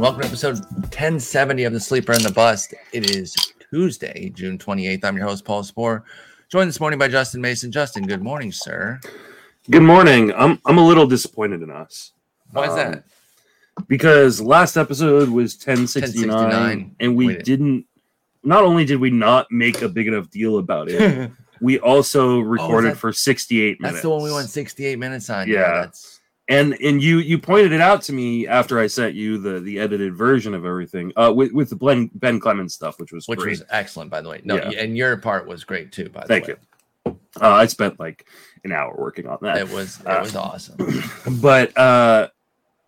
And welcome to episode 1070 of the Sleeper and the Bust. It is Tuesday, June 28th. I'm your host, Paul Sporer. Joined this morning by Justin Mason. Justin, good morning, sir. Good morning. I'm I'm a little disappointed in us. Why is Um, that? Because last episode was 1069, 1069. and we did- didn't not only did we not make a big enough deal about it, we also recorded Oh, that- for 68 minutes. That's the one we went 68 minutes on. Yeah. that's and and you you pointed it out to me after I sent you the the edited version of everything uh with with the Ben Ben Clemens stuff which was which great. was excellent, by the way. No, Yeah. and your part was great too, by the way. Thank way. you. Uh, I spent like an hour working on that. It was it Uh, was awesome. but uh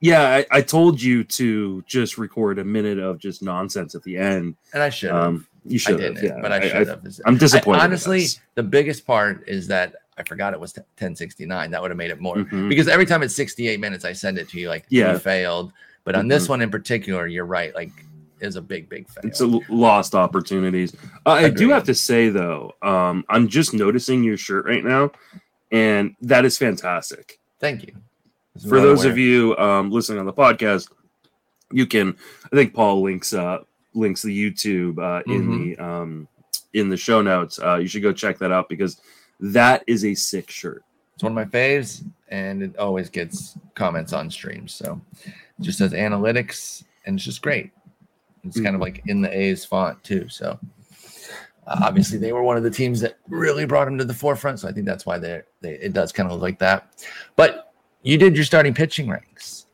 yeah I, I told you to just record a minute of just nonsense at the end And I should um you I should didn't, have yeah but I should have. i'm disappointed I- honestly, the biggest part is that I forgot it was 1069. That would have made it more. Mhm. because every time it's 68 minutes, I send it to you like Yeah. you failed. But on this one in particular, you're right. Like, is a big, big fail. it's a lost opportunities uh, i do have to say though um i'm just noticing your shirt right now and that is fantastic Thank you. for those of you um, listening on the podcast, you can. I think Paul links uh, links the YouTube uh, in Mhm. the um, in the show notes. Uh, you should go check that out because that is a sick shirt. it's one of my faves, and it always gets comments on streams. So it just says analytics, and it's just great. It's kind of like in the A's font too. So uh, obviously they were one of the teams that really brought him to the forefront. So I think that's why they they it does kind of look like that. But you did your starting pitching ranks.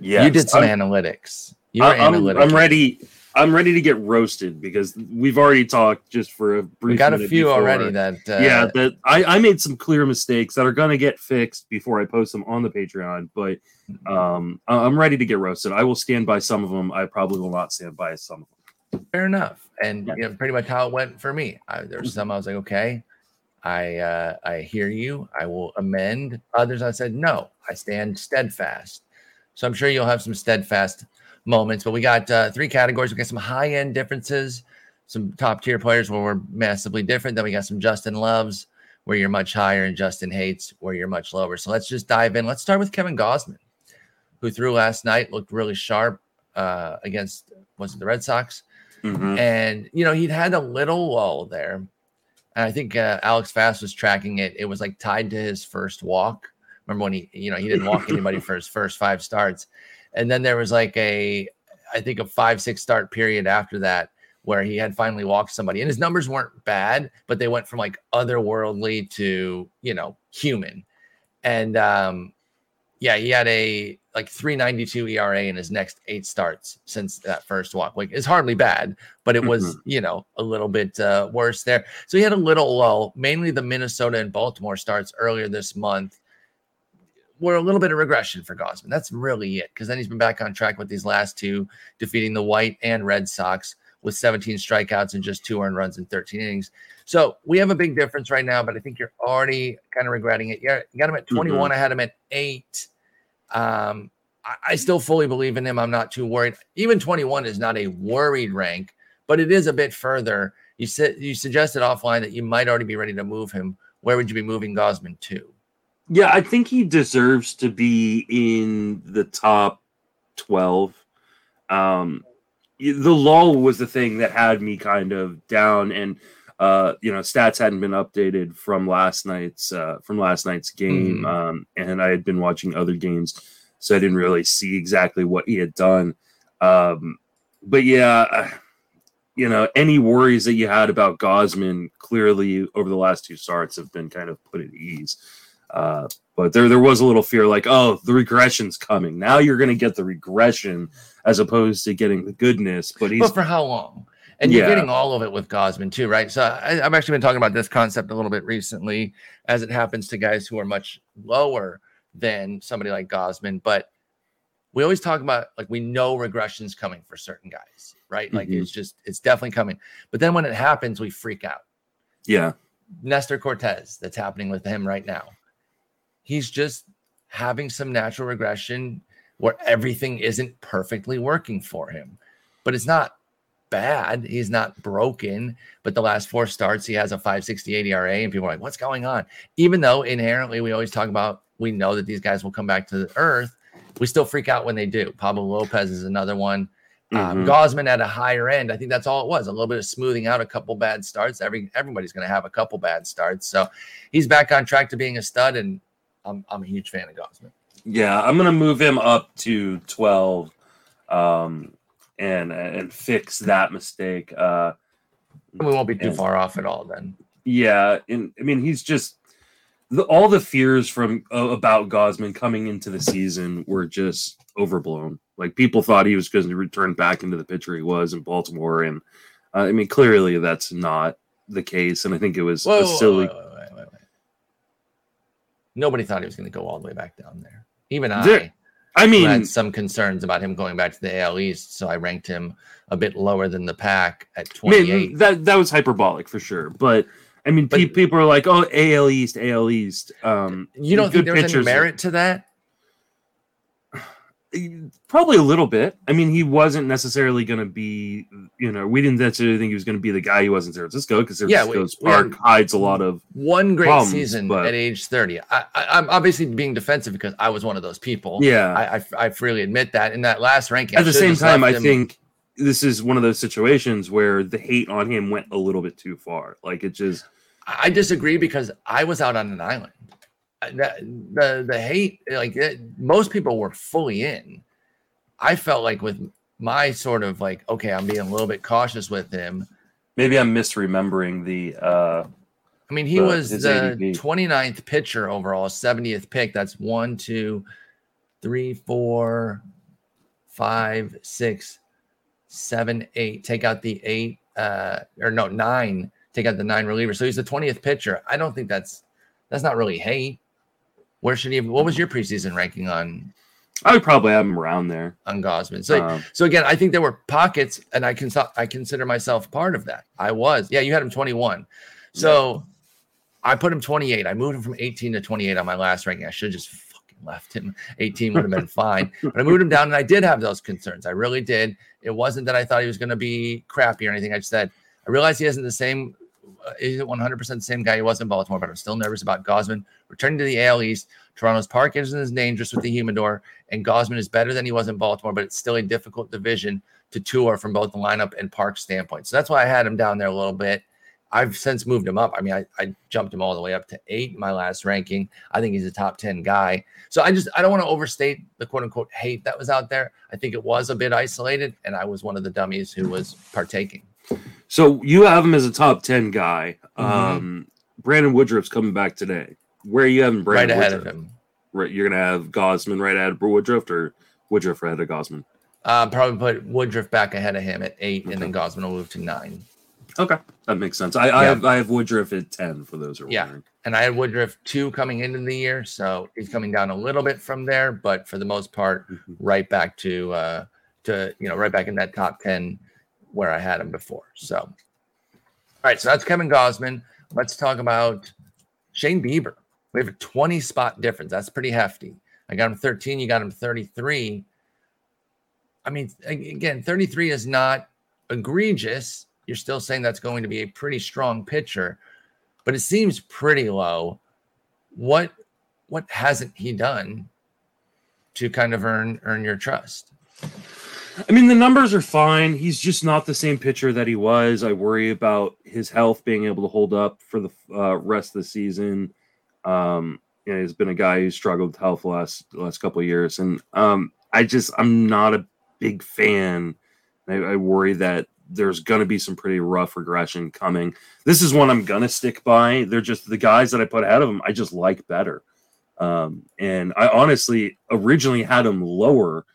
Yeah, you did some I'm, analytics. You I'm. I'm ready. I'm ready to get roasted because we've already talked just for a brief. We got a few before. already that uh, yeah, that I, I made some clear mistakes that are gonna get fixed before I post them on the Patreon. But um, I- I'm ready to get roasted. I will stand by some of them. I probably will not stand by some of them. fair enough. And Yeah. you know, pretty much how it went for me. I, there's some I was like, okay, I uh, I hear you. I will amend. Others I said no. I stand steadfast. So I'm sure you'll have some steadfast moments. But we got uh, three categories. We got some high end differences, some top tier players where we're massively different. Then we got some Justin loves where you're much higher, and Justin hates where you're much lower. So let's just dive in. Let's start with Kevin Gausman, who threw last night, looked really sharp uh, against was it the Red Sox? Mhm. and you know he'd had a little lull there and i think uh, alex fast was tracking it it was like tied to his first walk remember when he you know he didn't walk anybody for his first five starts and then there was like a i think a five six start period after that where he had finally walked somebody. And his numbers weren't bad but they went from like otherworldly to you know human. And um yeah he had a like 392 era in his next eight starts since that first walk. Like it's hardly bad but it was you know a little bit uh, worse there. So he had a little lull mainly the minnesota and baltimore starts earlier this month were a little bit of regression for Gausman. That's really it. Because then he's been back on track with these last two, defeating the White and Red Sox with 17 strikeouts and just two earned runs in 13 innings. So we have a big difference right now, but I think you're already kind of regretting it. Yeah, you got him at 21. I had him at eight. Um, I, I still fully believe in him. I'm not too worried. Even 21 is not a worried rank, but it is a bit further. You said you suggested offline that you might already be ready to move him. Where would you be moving Gausman to? Yeah, I think he deserves to be in the top 12. Um, the lull was the thing that had me kind of down, and uh, you know, stats hadn't been updated from last night's uh, from last night's game, Mhm. um, and I had been watching other games, so I didn't really see exactly what he had done. Um, but yeah, you know, any worries that you had about Gausman clearly over the last two starts have been kind of put at ease. Uh, but there, there was a little fear, like, oh, the regression's coming. Now you're going to get the regression as opposed to getting the goodness. But he's but for how long? And you're getting all of it with Gausman too, right? So I, I've actually been talking about this concept a little bit recently, as it happens to guys who are much lower than somebody like Gausman. But we always talk about like we know regression's coming for certain guys, right? Like Mhm. it's just it's definitely coming. But then when it happens, we freak out. yeah, Nestor Cortes, that's happening with him right now. He's just having some natural regression where everything isn't perfectly working for him. But it's not bad. He's not broken. But the last four starts, he has a 568 ERA, and people are like, what's going on? Even though inherently we always talk about, we know that these guys will come back to the earth. we still freak out when they do. Pablo Lopez is another one. Um, Mhm. Gausman at a higher end. I think that's all it was. A little bit of smoothing out a couple bad starts. Every everybody's going to have a couple bad starts. So he's back on track to being a stud, and I'm I'm a huge fan of Gausman. Yeah, I'm gonna move him up to 12, um, and and fix that mistake. Uh, We won't be too Yeah. far off at all then. yeah, and I mean he's just the, all the fears from uh, about Gausman coming into the season were just overblown. Like people thought he was going to return back into the pitcher he was in Baltimore, and uh, I mean clearly that's not the case. And I think it was Whoa, a silly. wait, wait. Nobody thought he was going to go all the way back down there. Even I There- I mean, had some concerns about him going back to the AL East, so I ranked him a bit lower than the pack at I mean, 28. that that was hyperbolic for sure, but. I mean, But- people are like, "Oh, AL East, AL East." Um, you don't think good there any pitchers- merit to that? Probably a little bit. I mean, he wasn't necessarily going to be, you know, we didn't necessarily think he was going to be the guy he was in San Francisco because San Yeah, Francisco's we park hides a lot of. One great Problems, season but- at age 30. I, I'm obviously being defensive because I was one of those people. Yeah. I, I, I freely admit that. In that last ranking, At the same time, I him- think this is one of those situations where the hate on him went a little bit too far. Like it just, I disagree because I was out on an island. That- The the hate, like it, most people were fully in. I felt like with my sort of like, okay, I'm being a little bit cautious with him. maybe I'm misremembering the. uh I mean, he But was the ADP. 29th pitcher overall, 70th pick. That's one, two, three, four, five, six, seven, eight. Take out the eight, uh, or no, nine. Take out the nine relievers. So he's the 20th pitcher. I don't think that's that's not really hate. Where should he? Have, what was your preseason ranking on I would probably have him around there. on Gausman? So Um, so again, I think there were pockets, and I can I consider myself part of that. I was, yeah. You had him 21, so I put him 28. I moved him from 18 to 28 on my last ranking. I should have just fucking left him. 18 would have been fine, but I moved him down, and I did have those concerns. I really did. It wasn't that I thought he was going to be crappy or anything. I just said I realized he isn't the same. Uh, isn't 100% the same guy he was in Baltimore, but I'm still nervous about Gausman returning to the AL East. Toronto's park isn't as dangerous with the humidor, and Gausman is better than he was in Baltimore, but it's still a difficult division to tour from both the lineup and park standpoint. So that's why I had him down there a little bit. I've since moved him up. I mean, I, I jumped him all the way up to eight in my last ranking. I think he's a top 10 guy. So I just I don't want to overstate the quote unquote hate that was out there. I think it was a bit isolated, and I was one of the dummies who was partaking. So you have him as a top ten guy. Mhm. Um, Brandon Woodruff's coming back today. Where are you having Brandon right ahead Woodruff? of him. Right, you're gonna have Gausman right ahead of Woodruff, or Woodruff right ahead of Gausman. Uh, probably put Woodruff back ahead of him at eight, and then Gausman will move to nine. Okay, that makes sense. I, I have I have Woodruff at ten for those who are Yeah. wondering. And I had Woodruff two coming into the year, so he's coming down a little bit from there, but for the most part, Mhm. right back to uh to you know right back in that top 10 where I had him before. So all right, so that's Kevin Gausman. Let's talk about Shane Bieber. We have a 20 spot difference. That's pretty hefty. I got him 13, you got him 33. I mean, again, 33 is not egregious. You're still saying that's going to be a pretty strong pitcher, but it seems pretty low. What what hasn't he done to kind of earn earn your trust? I mean, the numbers are fine. He's just not the same pitcher that he was. I worry about his health being able to hold up for the uh, rest of the season. Um, you know, he's been a guy who struggled with health last the last couple of years, and um, I just I'm not a big fan. I, I worry that there's going to be some pretty rough regression coming. This is one I'm going to stick by. They're just the guys that I put ahead of him. I just like better. Um, and I honestly originally had him lower.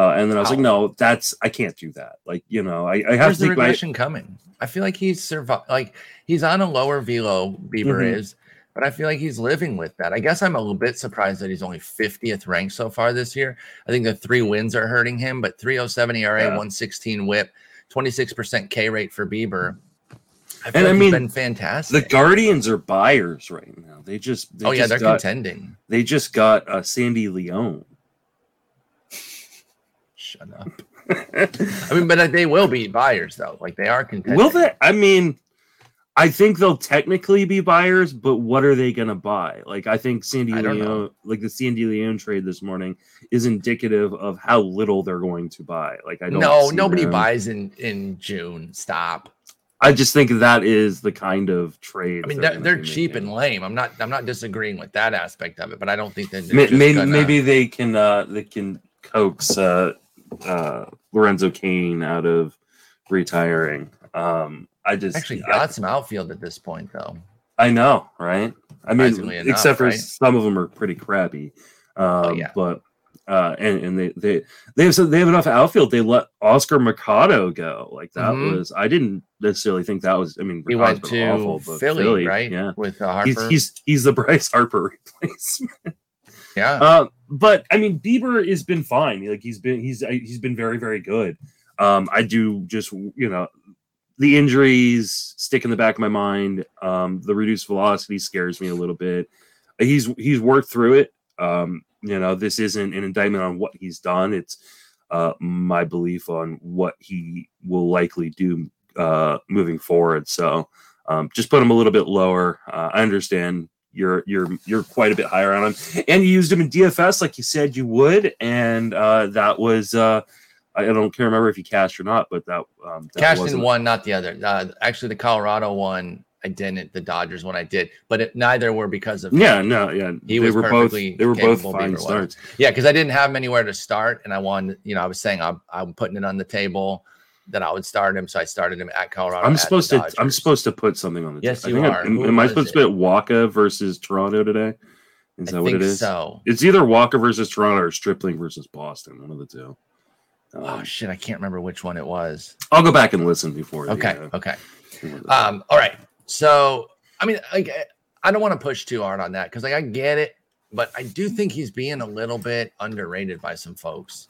Uh, and then I was like, no, that's I can't do that. Like, you know, I, I have Where's to the think my regression coming? I feel like he's survived. Like he's on a lower velo. Bieber Mhm. is, but I feel like he's living with that. I guess I'm a little bit surprised that he's only 50th ranked so far this year. I think the three wins are hurting him, but 307 ERA, Yeah. 116 WHIP, 26% K rate for Bieber. I And I like he's mean, been fantastic. the. Guardians are buyers right now. They just they oh yeah, just they're got, contending. they just got uh, Sandy Leon. Shut up. I mean, but they will be buyers though. Like they are contending. Will they? I mean, I think they'll technically be buyers, but what are they going to buy? Like I think Sandy I. Leon, like the Sandy Leon trade this morning, is indicative of how little they're going to buy. Like I don't. No, nobody them- buys in in June. Stop. I just think that is the kind of trade. I mean, they're, they're cheap and lame. I'm not. I'm not disagreeing with that aspect of it, but I don't think that maybe, gonna- maybe they can uh they can coax uh uh Lorenzo Cain out of retiring. Um, I just actually I- got some outfield at this point, though. I know, right? I mean, enough, except for right? some of them are pretty crappy. Um, yeah. But uh, and and they they they have so they have enough outfield. They let Oscar Mercado go. Like that Mhm. was I didn't necessarily think that was. I mean, He Mercado's went to awful, but Philly, right? Yeah, with uh, he's, Harper. he's he's the Bryce Harper replacement. Yeah, Uh, but I mean, Bieber has been fine. Like he's been he's he's been very very good. Um, I do just you know the injuries stick in the back of my mind. Um, the reduced velocity scares me a little bit. He's he's worked through it. Um, you know, this isn't an indictment on what he's done. It's uh, my belief on what he will likely do uh, moving forward. So um, just put him a little bit lower. Uh, I understand you're you're you're quite a bit higher on him, and you used him in DFS like you said you would, and uh, that was uh, I don't care remember if you cashed or not, but that um, that cashed in one, not the other. Uh, actually, the Colorado one I didn't. The Dodgers one I did, but it, neither were because of Yeah, no, yeah, He they was were both perfectly they were both fine starts. Yeah, because I didn't have him anywhere to start, and I wanted, you know, I was saying I'm, I'm putting it on the table that I would start him, so I started him at Colorado. I'm at supposed to I'm supposed to put something on the Yes, I you think I'm- are. Am, am I supposed it? to put Walker versus Toronto today? Is I what think it is? so. It's either Walker versus Toronto or Stripling versus Boston. One of the two. Um, Oh shit, I can't remember which one it was. I'll go back and listen before. the, Okay, uh, okay. Um, all right. So, I mean, like, I don't want to push too hard on that because, like, I get it, but I do think he's being a little bit underrated by some folks.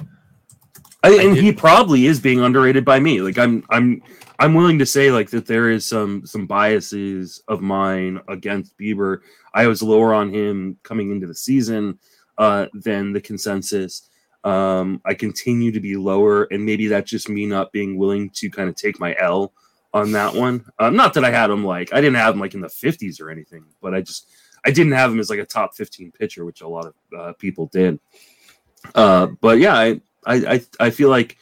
I, I and do- he probably is being underrated by me. Like I'm, I'm, I'm willing to say like that there is some some biases of mine against Bieber. I was lower on him coming into the season uh, than the consensus. Um, I continue to be lower, and maybe that's just me not being willing to kind of take my L on that one. Um, not that I had him like I didn't have him like in the 50s or anything, but I just I didn't have him as like a top 15 pitcher, which a lot of uh, people did. Uh, but yeah, I, I I I feel like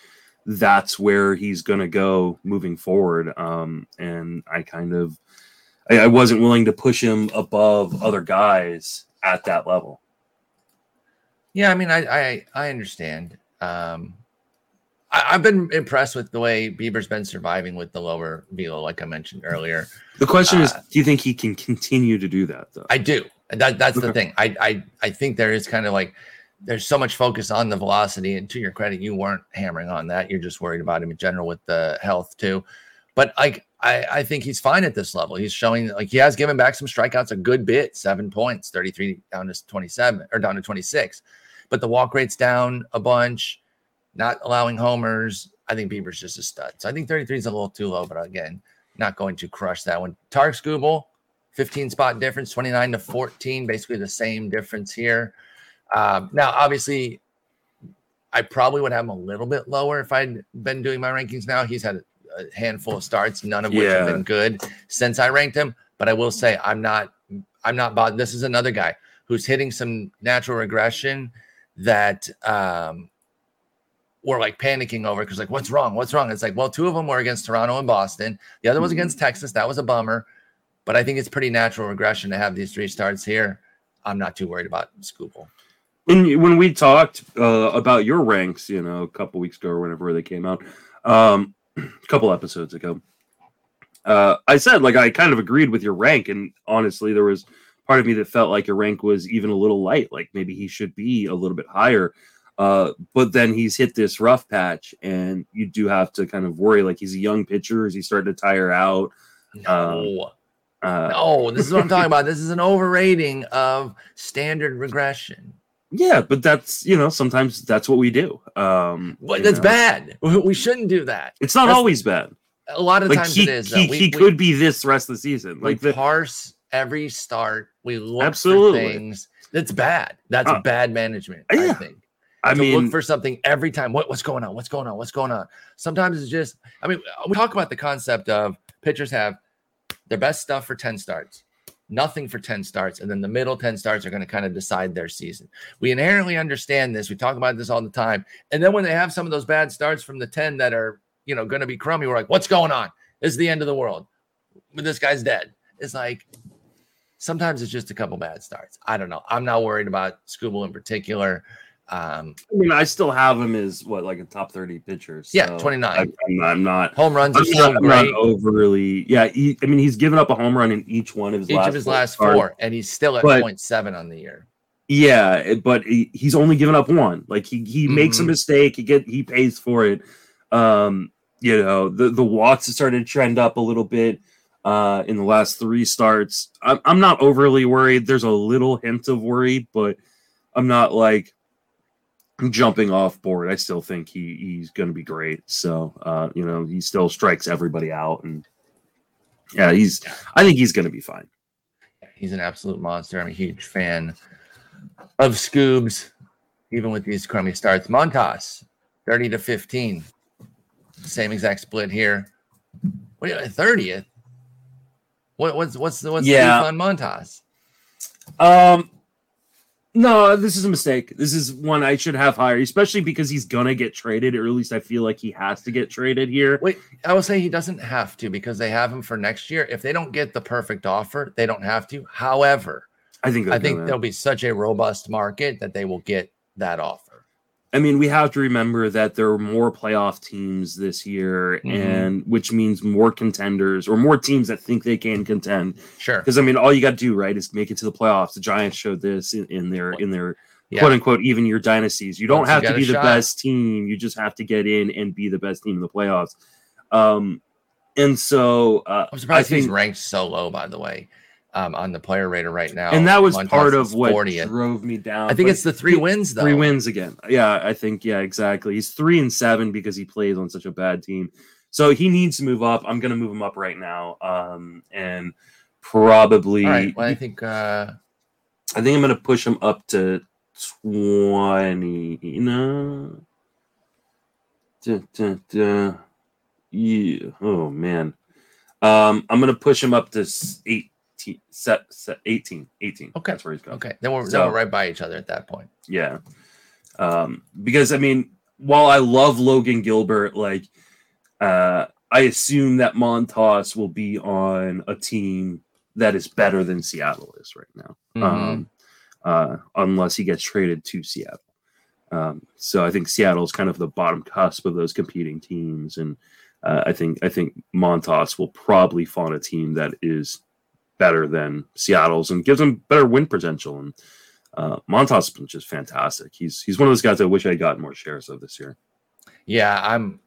that's where he's going to go moving forward. Um, and I kind of I, I wasn't willing to push him above other guys at that level. Yeah, I mean, I I, I understand. Um, I, I've been impressed with the way Bieber's been surviving with the lower velo, like I mentioned earlier. The question is, Uh, do you think he can continue to do that though? I do. That that's the thing. I I I think there is kind of like there's so much focus on the velocity, and to your credit, you weren't hammering on that. You're just worried about him in general with the health too. But like I I think he's fine at this level. He's showing like he has given back some strikeouts a good bit, seven points, 33 down to 27 or down to 26. But the walk rate's down a bunch, not allowing homers. I think Bieber's just a stud. So I think 33 is a little too low, but again, not going to crush that one. Tarik Skubal, 15 spot difference, 29 to 14, basically the same difference here. Um, now, obviously, I probably would have him a little bit lower if I'd been doing my rankings now. He's had a handful of starts, none of which have been good since I ranked him. But I will say I'm not I'm not bothered. This is another guy who's hitting some natural regression that um we're like panicking over because like what's wrong? What's wrong? It's like, well, two of them were against Toronto and Boston. The other was Mhm. against Texas. That was a bummer. But I think it's pretty natural regression to have these three starts here. I'm not too worried about Skubal. And when we talked uh, about your ranks, you know, a couple weeks ago or whenever they came out, um, a couple episodes ago, uh, I said like I kind of agreed with your rank, and honestly, there was part of me that felt like your rank was even a little light. Like maybe he should be a little bit higher. Uh, but then he's hit this rough patch, and you do have to kind of worry. Like he's a young pitcher, is he starting to tire out? No, Uh, no, this is what I'm talking about. This is an overrating of standard regression. Yeah, but that's you know sometimes that's what we do. Um, But that's know. bad. We shouldn't do that. It's not That's- always bad. A lot of like times he, it is. he, We- he we- could be this rest of the season. we Like the, parse every start. We look Absolutely. for things. That's bad. That's Uh, bad management. I yeah. think. I to mean, look for something every time. What, what's going on? What's going on? What's going on? Sometimes it's just, I mean, we talk about the concept of pitchers have their best stuff for 10 starts, nothing for 10 starts, and then the middle 10 starts are going to kind of decide their season. We inherently understand this. We talk about this all the time. And then when they have some of those bad starts from the 10 that are, you know, going to be crummy, we're like, what's going on? This is the end of the world. This guy's dead. It's like sometimes it's just a couple bad starts. I don't know. I'm not worried about Skubal in particular. Um, I mean, I still have him as what, like a top 30 pitcher. So yeah, 29. I, am I'm not home runs I'm still not, I'm not overly. Yeah, he, I mean, he's given up a home run in each one of his Each last of his four last starts. four, and he's still at But- 0.7 on the year. Yeah, but he, he's only given up one. Like he he makes a Mhm. mistake, he get he pays for it. Um, you know, the the walks have started to trend up a little bit uh in the last three starts. I'm I'm not overly worried. There's a little hint of worry, but I'm not like jumping off board. I still think he he's going to be great. So, uh, you know, he still strikes everybody out and yeah, he's I think he's going to be fine. He's an absolute monster. I'm a huge fan of Scoobs, even with these crummy starts. Montas, 30 to 15. Same exact split here. What 30th? What, what's what's the what's Yeah. the on Montas? Um, no, this is a mistake. This is one I should have higher, especially because he's gonna get traded, or at least I feel like he has to get traded here. Wait, I will say he doesn't have to because they have him for next year. If they don't get the perfect offer, they don't have to. However, I think. I think there'll be such a robust market that they will get that offer. I mean, we have to remember that there are more playoff teams this year, Mhm. and which means more contenders or more teams that think they can contend. Sure. Because I mean, all you got to do, right, is make it to the playoffs. The Giants showed this in, in their in their Yeah. quote unquote even your dynasties. You don't Once you have to be the shot. best team. You just have to get in and be the best team in the playoffs. Um, and so uh, I'm surprised I he's ranked so low, by the way, um, on the player rater right now. and that was Montas part of what 40th. drove me down. I think it's the three wins though. three wins again. Yeah, I think yeah, exactly. He's three and seven because he plays on such a bad team. So he needs to move up. I'm going to move him up right now, um, and probably right. Well, I think uh, I think I'm going to push him up to 20. No. Duh, duh, duh. Yeah. Oh, man. Um, I'm going to push him up to s- 18. Set, set 18. 18. Okay. That's where he's going. okay, then we're, then So- we're right by each other at that point. Yeah. Um, because, I mean, while I love Logan Gilbert, like, uh, I assume that Montas will be on a team that is better than Seattle is right now Mhm. um, uh, unless he gets traded to Seattle. Um, so I think Seattle's kind of the bottom cusp of those competing teams, and uh, I think I think Montas will probably find a team that is better than Seattle's and gives them better win potential. And uh, Montas been just fantastic. He's he's one of those guys I wish I got more shares of this year. Yeah, I'm.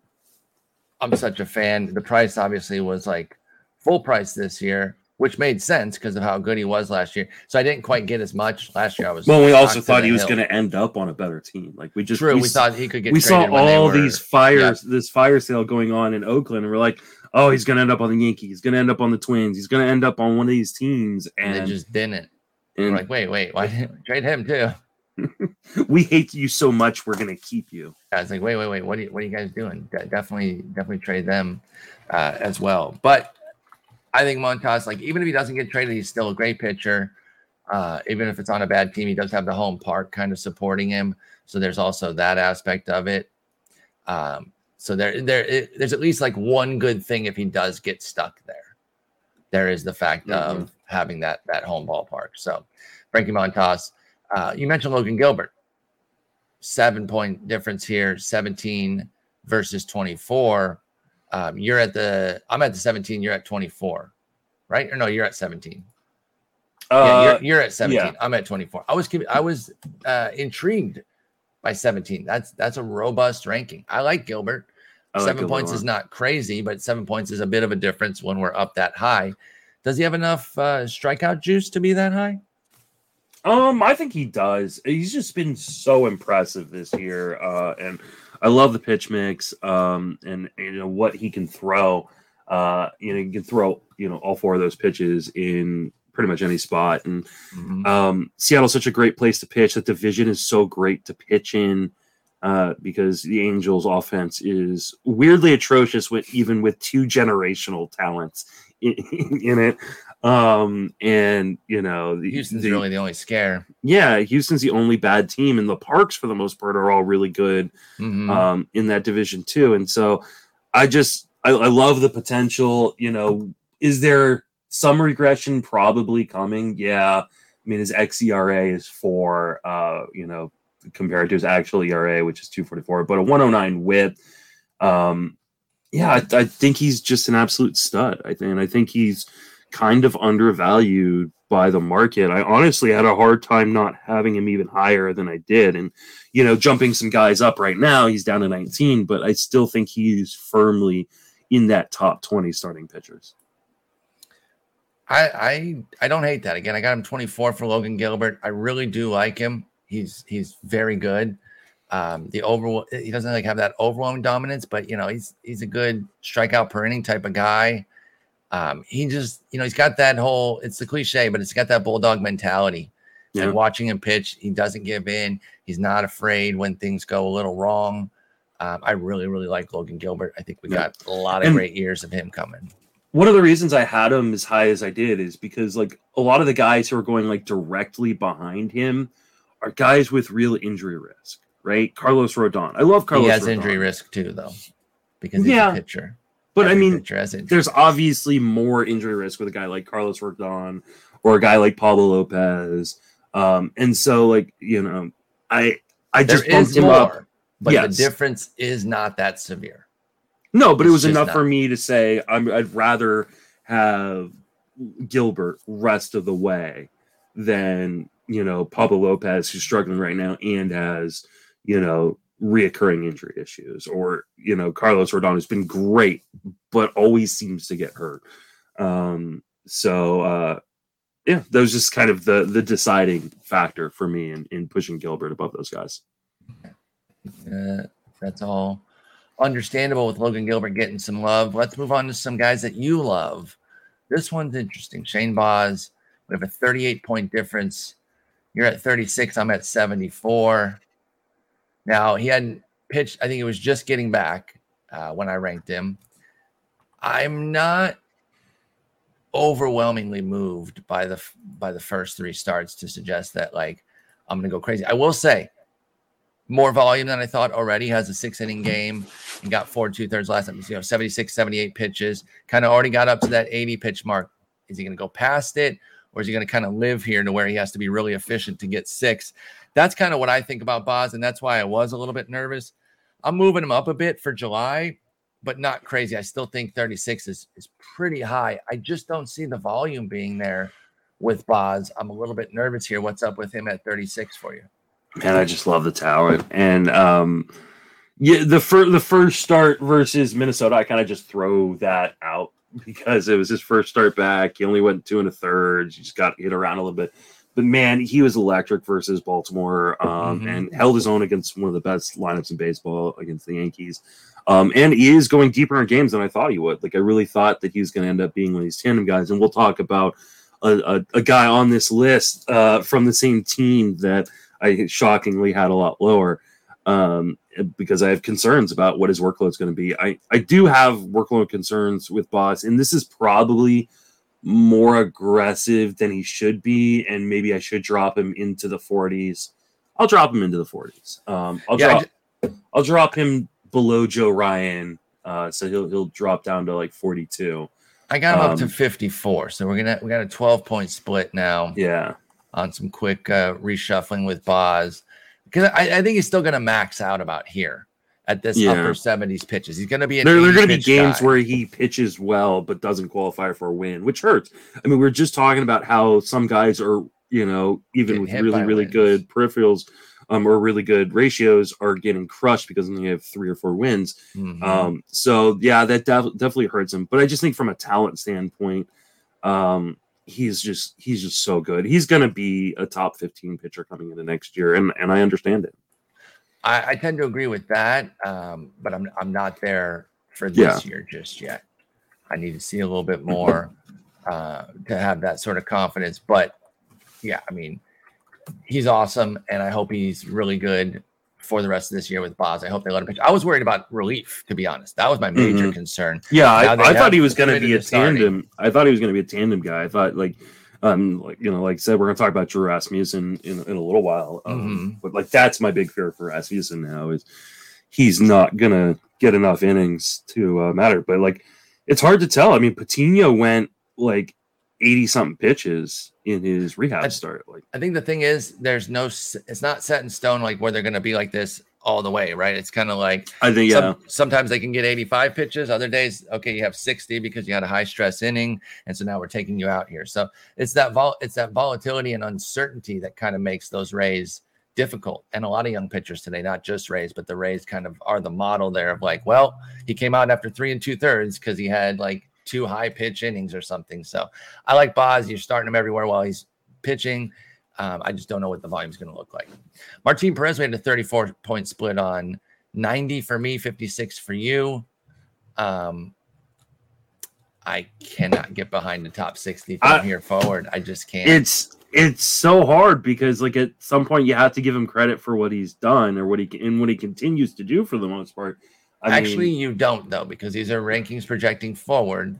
I'm such a fan. The price obviously was like full price this year, which made sense because of how good he was last year. So I didn't quite get as much last year. I was Well, we also thought he was going to end up on a better team. Like we just True, we, s- thought he could get. we saw traded when they all were- these fires, this fire sale going on in Oakland, and we're like, oh, he's going to end up on the Yankees, he's going to end up on the Twins, he's going to end up on one of these teams, and and, they just didn't. We're like, wait, wait, why didn't trade him too? we hate you so much, we're going to keep you. I was like, wait, wait, wait, what are you, what are you guys doing? De- definitely, definitely trade them uh, as well. But I think Montas, like, even if he doesn't get traded, he's still a great pitcher. Uh, even if it's on a bad team, he does have the home park kind of supporting him. So there's also that aspect of it. Um, so there, there, it, there's at least like one good thing if he does get stuck there. There is the fact of having that that home ballpark. So Frankie Montas, uh, you mentioned Logan Gilbert seven point difference here 17 versus 24 um, you're at the i'm at the 17 you're at 24 right? Or no you're at 17 yeah Uh, you're, you're at 17 yeah. i'm at 24 i was i was uh, intrigued by 17 that's that's a robust ranking. I like gilbert. I like seven Gilbert points is not crazy but seven points is a bit of a difference when we're up that high. Does he have enough uh, strikeout juice to be that high? Um, I think he does. He's just been so impressive this year, uh, and I love the pitch mix. Um, and, and you know what he can throw. Uh, you know, he can throw you know all four of those pitches in pretty much any spot. And Mhm. um, Seattle's such a great place to pitch. The division is so great to pitch in uh, because the Angels' offense is weirdly atrocious with even with two generational talents in, it. Um, and you know, Houston's the- really the only scare. yeah, Houston's the only bad team, and the Parks for the most part are all really good Mhm. um, in that division too. And so I just I, I love the potential. You know, is there some regression probably coming? Yeah. I mean, his xERA is four, uh, you know, compared to his actual ERA, which is 244, but a 109 whip. Um, yeah, I, I think he's just an absolute stud. I think, and I think he's kind of undervalued by the market. I honestly had a hard time not having him even higher than I did. And you know, jumping some guys up right now, he's down to 19, but I still think he's firmly in that top 20 starting pitchers. I, I I don't hate that. Again, I got him 24 for Logan Gilbert. I really do like him. He's he's very good. Um, the over he doesn't like have that overwhelming dominance, but you know he's he's a good strikeout per inning type of guy. Um, he just you know he's got that whole it's the cliche, but it's got that bulldog mentality. Yeah. And watching him pitch, he doesn't give in. He's not afraid when things go a little wrong. Um, I really really like Logan Gilbert. I think we Yeah. got a lot of And- great years of him coming. One of the reasons I had him as high as I did is because like a lot of the guys who are going like directly behind him are guys with real injury risk, right? Carlos Rodon. I love Carlos. he has Rodon, injury risk too, though, because he's Yeah. a pitcher. but I mean, pitcher has injury. there's obviously more injury risk with a guy like Carlos Rodon or a guy like Pablo Lopez. Um, and so like, you know, I I There just bumped him more, up. but Yes. the difference is not that severe. No, but it was enough not. for me to say I'm, I'd rather have Gilbert rest of the way than you know Pablo Lopez who's struggling right now and has you know reoccurring injury issues, or you know Carlos Rodon has been great but always seems to get hurt. Um, so uh, yeah, that was just kind of the the deciding factor for me in, in pushing Gilbert above those guys. Uh, that's all understandable with Logan Gilbert getting some love. Let's move on to some guys that you love. This one's interesting. Shane Baz, we have a 38 point difference. You're at 36. I'm at 74. Now, he hadn't pitched, I think he was just getting back uh, when I ranked him. I'm not overwhelmingly moved by the by the first three starts to suggest that like I'm gonna go crazy. I will say more volume than I thought already. Has a six inning game. and got four two thirds last time. You know, 76, 78 pitches. Kind of already got up to that 80 pitch mark. Is he going to go past it, or is he going to kind of live here to where he has to be really efficient to get six? That's kind of what I think about Baz, and that's why I was a little bit nervous. I'm moving him up a bit for July, but not crazy. I still think 36 is is pretty high. I just don't see the volume being there with Baz. I'm a little bit nervous here. What's up with him at 36 for you? Man, I just love the talent. And um yeah, the first the first start versus Minnesota, I kind of just throw that out because it was his first start back. He only went two and a third. He just got hit around a little bit. But man, he was electric versus Baltimore um, Mhm. and held his own against one of the best lineups in baseball against the Yankees. Um, and he is going deeper in games than I thought he would. Like I really thought that he was going to end up being one of these tandem guys. And we'll talk about a, a, a guy on this list uh, from the same team that I shockingly had a lot lower um, because I have concerns about what his workload is going to be. I, I do have workload concerns with Baz, and this is probably more aggressive than he should be, and maybe I should drop him into the 40s. I'll drop him into the 40s. Um, I'll Yeah, drop I'll drop him below Joe Ryan, uh, so he'll he'll drop down to like 42. I got him up to Um, 54. So we're gonna we got a 12 point split now Yeah, on some quick uh, reshuffling with Baz. Because I, I think he's still gonna max out about here at this Yeah. upper 70s pitches. He's gonna be an there, there are going to be games guy. where he pitches well but doesn't qualify for a win, which hurts. I mean, we are just talking about how some guys are, you know, even Getting with really, really wins. good peripherals um, or really good ratios, are getting crushed because they have three or four wins. Mhm. Um, so yeah, that def- definitely hurts him. But I just think from a talent standpoint, um, he's just he's just so good. He's going to be a top 15 pitcher coming into next year, and and I understand it. I, I tend to agree with that, um, but I'm I'm not there for this year just yet. I need to see a little bit more uh, to have that sort of confidence. But yeah, I mean, he's awesome, and I hope he's really good for the rest of this year with Baz. I hope they let him pitch. I was worried about relief, to be honest. That was my major Mhm. concern. Yeah, Now I, I thought he was going to be a to starting. tandem. I thought he was going to be a tandem guy. I thought like, um, like you know, like I said, we're going to talk about Drew Rasmussen in, in a little while. Um, Mhm. But like, that's my big fear for Rasmussen now is he's not going to get enough innings to uh, matter. But like, it's hard to tell. I mean, Patino went like eighty something pitches in his rehab I- start. Like, I think the thing is, there's no, it's not set in stone like where they're going to be like this all the way, right? It's kind of like I think yeah, some, sometimes they can get 85 pitches. Other days, okay, you have 60 because you had a high stress inning, and so now we're taking you out here. So it's that vol, it's that volatility and uncertainty that kind of makes those Rays difficult. And a lot of young pitchers today, not just Rays, but the Rays kind of are the model there of like, well, he came out after three and two thirds because he had like two high pitch innings or something. So I like Baz. You're starting him everywhere while he's pitching. Um, I just don't know what the volume is going to look like. Martin Perez, we had a 34 point split on 90 for me, 56 for you. Um, I cannot get behind the top 60 from I- here forward. I just can't. it's it's so hard because like at some point you have to give him credit for what he's done or what he can and what he continues to do for the most part. I Actually, mean, you don't though, because these are rankings projecting forward.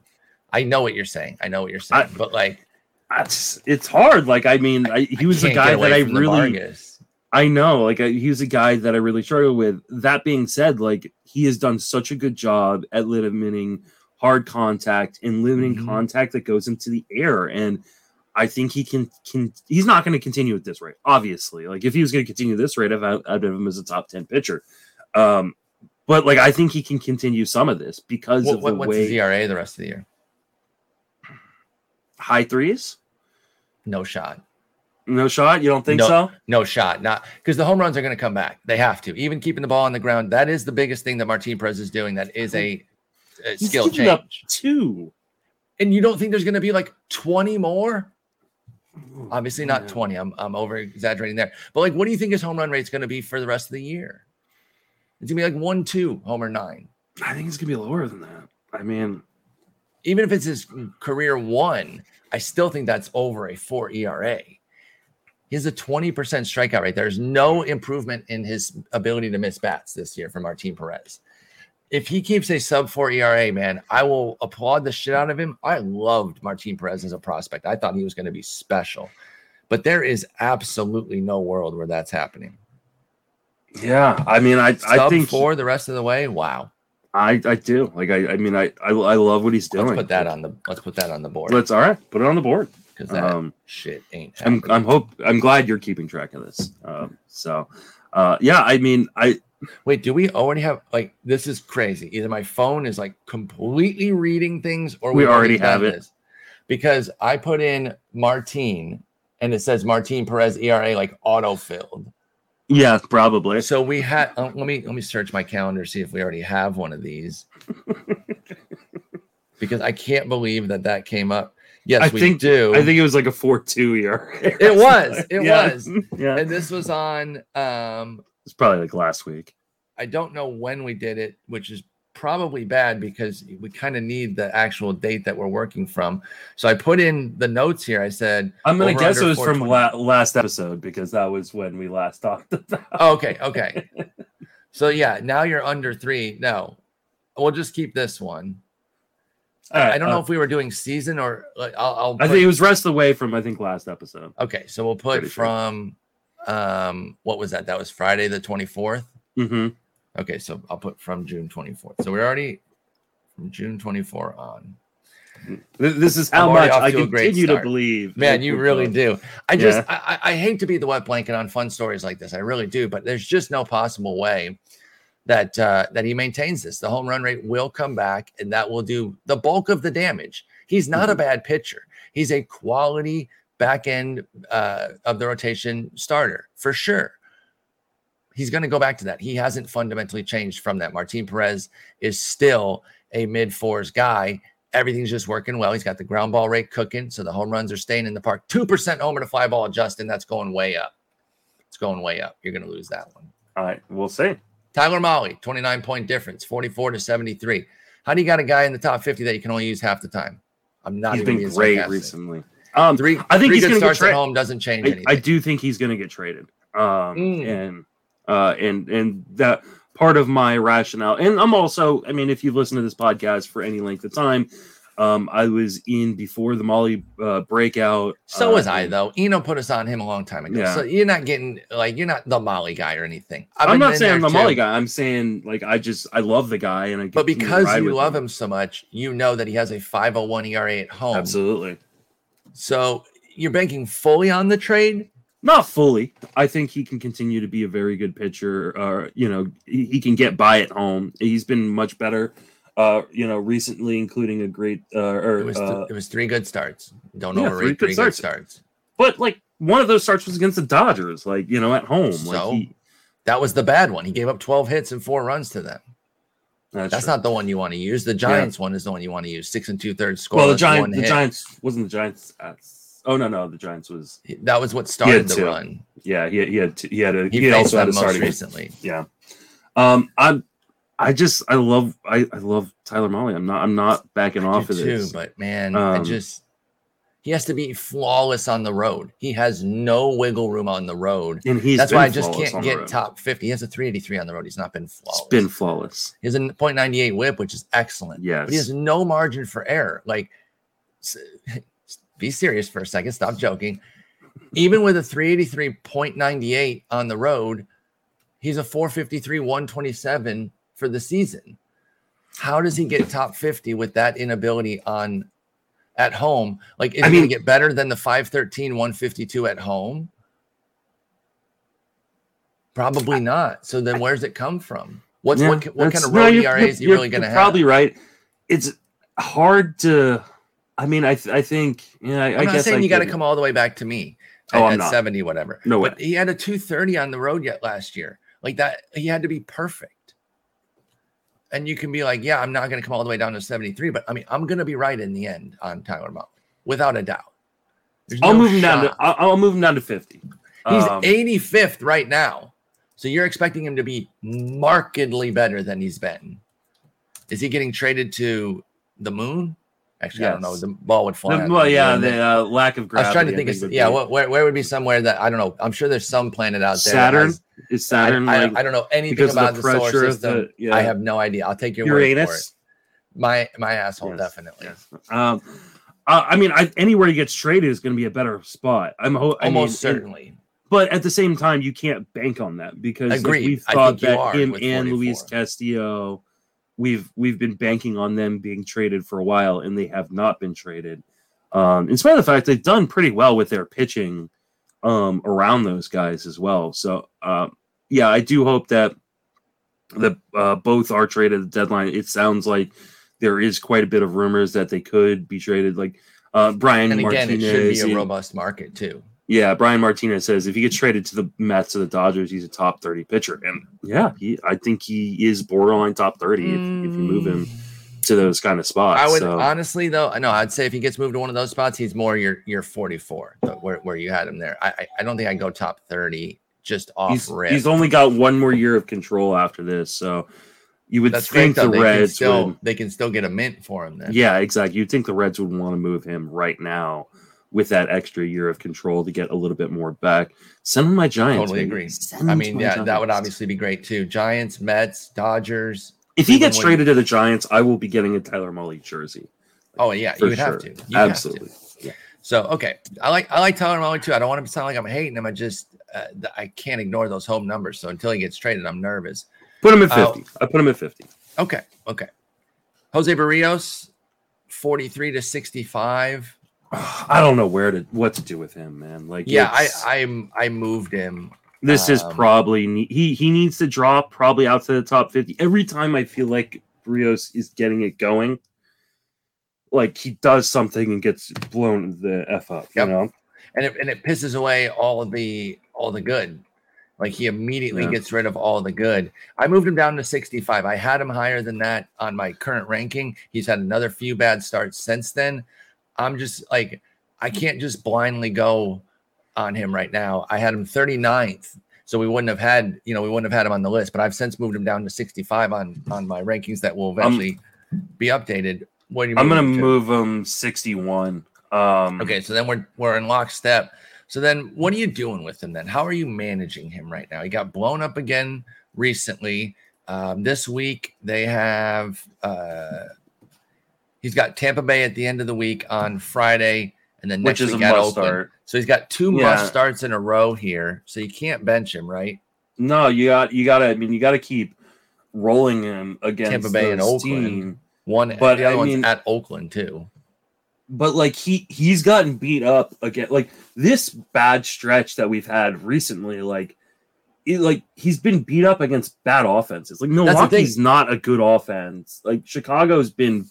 I know what you're saying. I know what you're saying, I- but like that's it's hard. Like I mean, I, he was a guy that I really. I know, like I, he was a guy that I really struggled with. That being said, like he has done such a good job at limiting hard contact and limiting Mhm. contact that goes into the air, and I think he can. Can he's not going to continue at this rate? Obviously, like if he was going to continue this rate, I'd, I'd have him as a top ten pitcher. Um, but like I think he can continue some of this because What, of the what's way his ERA the rest of the year? high threes. No shot. No shot. You don't think No. so? No shot. Not because the home runs are going to come back. They have to. Even keeping the ball on the ground. That is the biggest thing that Martin Perez is doing. That is a, a He's skill giving up change. two. And you don't think there's going to be like 20 more? Obviously not Yeah. 20. I'm I'm over exaggerating there. But like, what do you think his home run rate's going to be for the rest of the year? It's gonna be like one, two, homer nine. I think it's gonna be lower than that. I mean, Even if it's his career one, I still think that's over a four ERA. He has a 20% strikeout rate. There's no improvement in his ability to miss bats this year from Martin Perez. If he keeps a sub four ERA, man, I will applaud the shit out of him. I loved Martin Perez as a prospect. I thought he was going to be special, but there is absolutely no world where that's happening. yeah. I mean, I I Sub think four the rest of the way. Wow. I I do. Like I I mean I I, I love what he's doing. Let's put that on the let's put that on the board Let's all right. Put it on the board. because that Um, shit ain't. I'm. I'm hope I'm glad you're keeping track of this. Um, so, uh, yeah. I mean, I Wait, do we already have like this is crazy. Either my phone is like completely reading things or We we've already have it. this. Because I put in Martine and it says Martine Perez ERA like auto filled. Yeah probably. So we had uh, let me let me search my calendar see if we already have one of these. because I can't believe that that came up. Yes, I we think- do. I think it was like a four two year. It was, it Yeah. was. Yeah, and this was on um it's probably like last week. I don't know when we did it, which is probably bad because we kind of need the actual date that we're working from. So I put in the notes here. I said, I'm gonna guess it was from la- last episode because that was when we last talked about. oh, okay, okay. so yeah, now you're under three. No, we'll just keep this one. Right, I don't know uh, if we were doing season or like I'll. I'll I think it was rest away from I think last episode. okay. So we'll put Pretty sure. from um what was that? That was Friday the 24th. hmm Okay, so I'll put from June 24th. So we're already from June 24 on. This is how much I to continue to believe. Man, you really do. I just Yeah. I, I I hate to be the wet blanket on fun stories like this. I really do, but there's just no possible way that uh, that he maintains this. The home run rate will come back, and that will do the bulk of the damage. He's not a Mhm. bad pitcher. He's a quality back end uh, of the rotation starter for sure. He's going to go back to that. He hasn't fundamentally changed from that. Martin Perez is still a mid fours guy. Everything's just working well. He's got the ground ball rate cooking, so the home runs are staying in the park. Two percent homer to fly ball, Justin. That's going way up. It's going way up. You're going to lose that one. All right, we'll see. Tyler Mahle, 29 point difference, 44 to 73. How do you got a guy in the top 50 that you can only use half the time? I'm not He's been great sarcastic. recently. Um, Three, I think three he's good gonna get at home doesn't change I, anything. I do think he's going to get traded. Um, Mm. and uh, and and that part of my rationale. And I'm also, I mean, if you've listened to this podcast for any length of time, um, I was in before the Mahle uh, breakout. So uh, was I though. Eno put us on him a long time ago. Yeah. So you're not getting like you're not the Mahle guy or anything. I've I'm not saying I'm the Mahle guy. I'm saying like I just I love the guy and I. But because you love him so much, you know that he has a 501 ERA at home. absolutely So you're banking fully on the trade. Not fully. I think he can continue to be a very good pitcher. Uh, you know, he, he can get by at home. He's been much better. Uh, you know, recently, including a great uh, or It was th- uh, it was three good starts. Don't yeah, overrate three three, good good starts. starts. but like one of those starts was against the Dodgers, like you know, at home. So? like he, That was the bad one. He gave up 12 hits and four runs to them. that's, That's not the one you want to use. The Giants one is the one you want to use. Six and two thirds score. well. The Giants, the hit. Giants wasn't the Giants. At, oh no, no, the Giants was That was what started the run. yeah. He, he had he had a He, he, also had a starting recently. Yeah. Um, I'm. I just I love I, I love Tyler Mahle. I'm not I'm not backing I off of too, this. but man, I Um, just he has to be flawless on the road. He has no wiggle room on the road. and he's That's why I just can't get top 50. He has a 383 on the road. He's not been flawless. It's been flawless. He has a .98 whip, which is excellent. Yes. But he has no margin for error. Like, be serious for a second. Stop joking. Even with a 383.98 on the road, he's a 453 127 for the season. How does he get top 50 with that inability on at home? Like, is I he going to get better than the 513 152 at home? Probably not. So then where's it come from? What's Yeah, what, what kind of no, road you're- ERA is he really going to you're have? Probably right. It's hard to. I mean, I th- I think yeah. I, I'm I not guess saying I you got to come all the way back to me Oh, at, at 70, whatever. No But way. he had a 230 on the road yet last year. Like that, he had to be perfect. And you can be like, yeah, I'm not going to come all the way down to 73, but I mean, I'm going to be right in the end on Tyler Mahle, without a doubt. There's I'll no move him down to. I'll, I'll move him down to fifty. He's Um, 85th right now. So you're expecting him to be markedly better than he's been. Is he getting traded to the moon? Actually, I don't know. The ball would fly. the- well, yeah, the uh, lack of gravity. I was trying to think of yeah, be- where, where would be somewhere that I don't know. I'm sure there's some planet out there. Saturn has- is Saturn I, I- like I don't know anything about the the, solar system. the yeah, I have no idea. I'll take your word for it. Uranus. My my asshole, Yes, definitely. yes. Um, uh, I mean, I, anywhere he gets traded is going to be a better spot. I'm ho- I mean, Almost and- certainly. but at the same time, you can't bank on that because like, we've thought that him and Luis Castillo, we've we've been banking on them being traded for a while, and they have not been traded. Um, in spite of the fact they've done pretty well with their pitching um, around those guys as well. So um, yeah, I do hope that that uh, both are traded at the deadline. It sounds like there is quite a bit of rumors that they could be traded. Like uh, Brian And again, Martinez, it should be a and- robust market too. Yeah, Brian Martinez says if he gets traded to the Mets or the Dodgers, he's a top thirty pitcher, and yeah, he I think he is borderline top thirty if, if you move him mm. to those kind of spots. I would so, honestly though, I know I'd say if he gets moved to one of those spots, he's more your your 44, where, where you had him there. I, I I don't think I'd go top 30 just off he's, rip. he's only got one more year of control after this, so you would That's think the Reds still would. they can still get a mint for him then. Yeah, exactly. You'd think the Reds would want to move him right now with that extra year of control to get a little bit more back. Send my Giants. Totally agree. Send I mean, yeah, that would obviously be great too. Giants, Mets, Dodgers. If he gets traded to the Giants, I will be getting a Tyler Mahle jersey. Oh yeah, you would sure. have to. You have to. Absolutely. Yeah. So okay, I like I like Tyler Mahle too. I don't want to sound like I'm hating him. I just uh, I can't ignore those home numbers. So until he gets traded, I'm nervous. Put him at Oh. 50. I put him at 50. Okay, okay. Jose Berrios, 43 to 65. I don't know where to what to do with him, man. Like Yeah, I it's- I moved him. this is um, probably he he needs to drop probably outside the top 50. Every time I feel like Rios is getting it going, like he does something and gets blown the F up, Yep. you know? and it, and it pisses away all of the all the good. Like he immediately Yeah. gets rid of all the good. I moved him down to 65. I had him higher than that on my current ranking. He's had another few bad starts since then. I'm just like I can't just blindly go on him right now. I had him 39th. So we wouldn't have had, you know, we wouldn't have had him on the list, but I've since moved him down to 65 on on my rankings that will eventually be updated. What do you I'm gonna him move him 61. Um Okay, so then we're we're in lockstep. So then, what are you doing with him then? How are you managing him right now? He got blown up again recently. Um, this week they have uh, he's got Tampa Bay at the end of the week on Friday, and then next Which is a week at must Oakland. start. So he's got two Yeah. must starts in a row here. So you can't bench him, right? No, you got you gotta I mean you gotta keep rolling him against Tampa Bay and Oakland. team. One, But, the other I one's mean- at Oakland too. But like he he's gotten beat up again. Like this bad stretch that we've had recently, like it, like he's been beat up against bad offenses. Like. Milwaukee's not a good offense. Like Chicago's been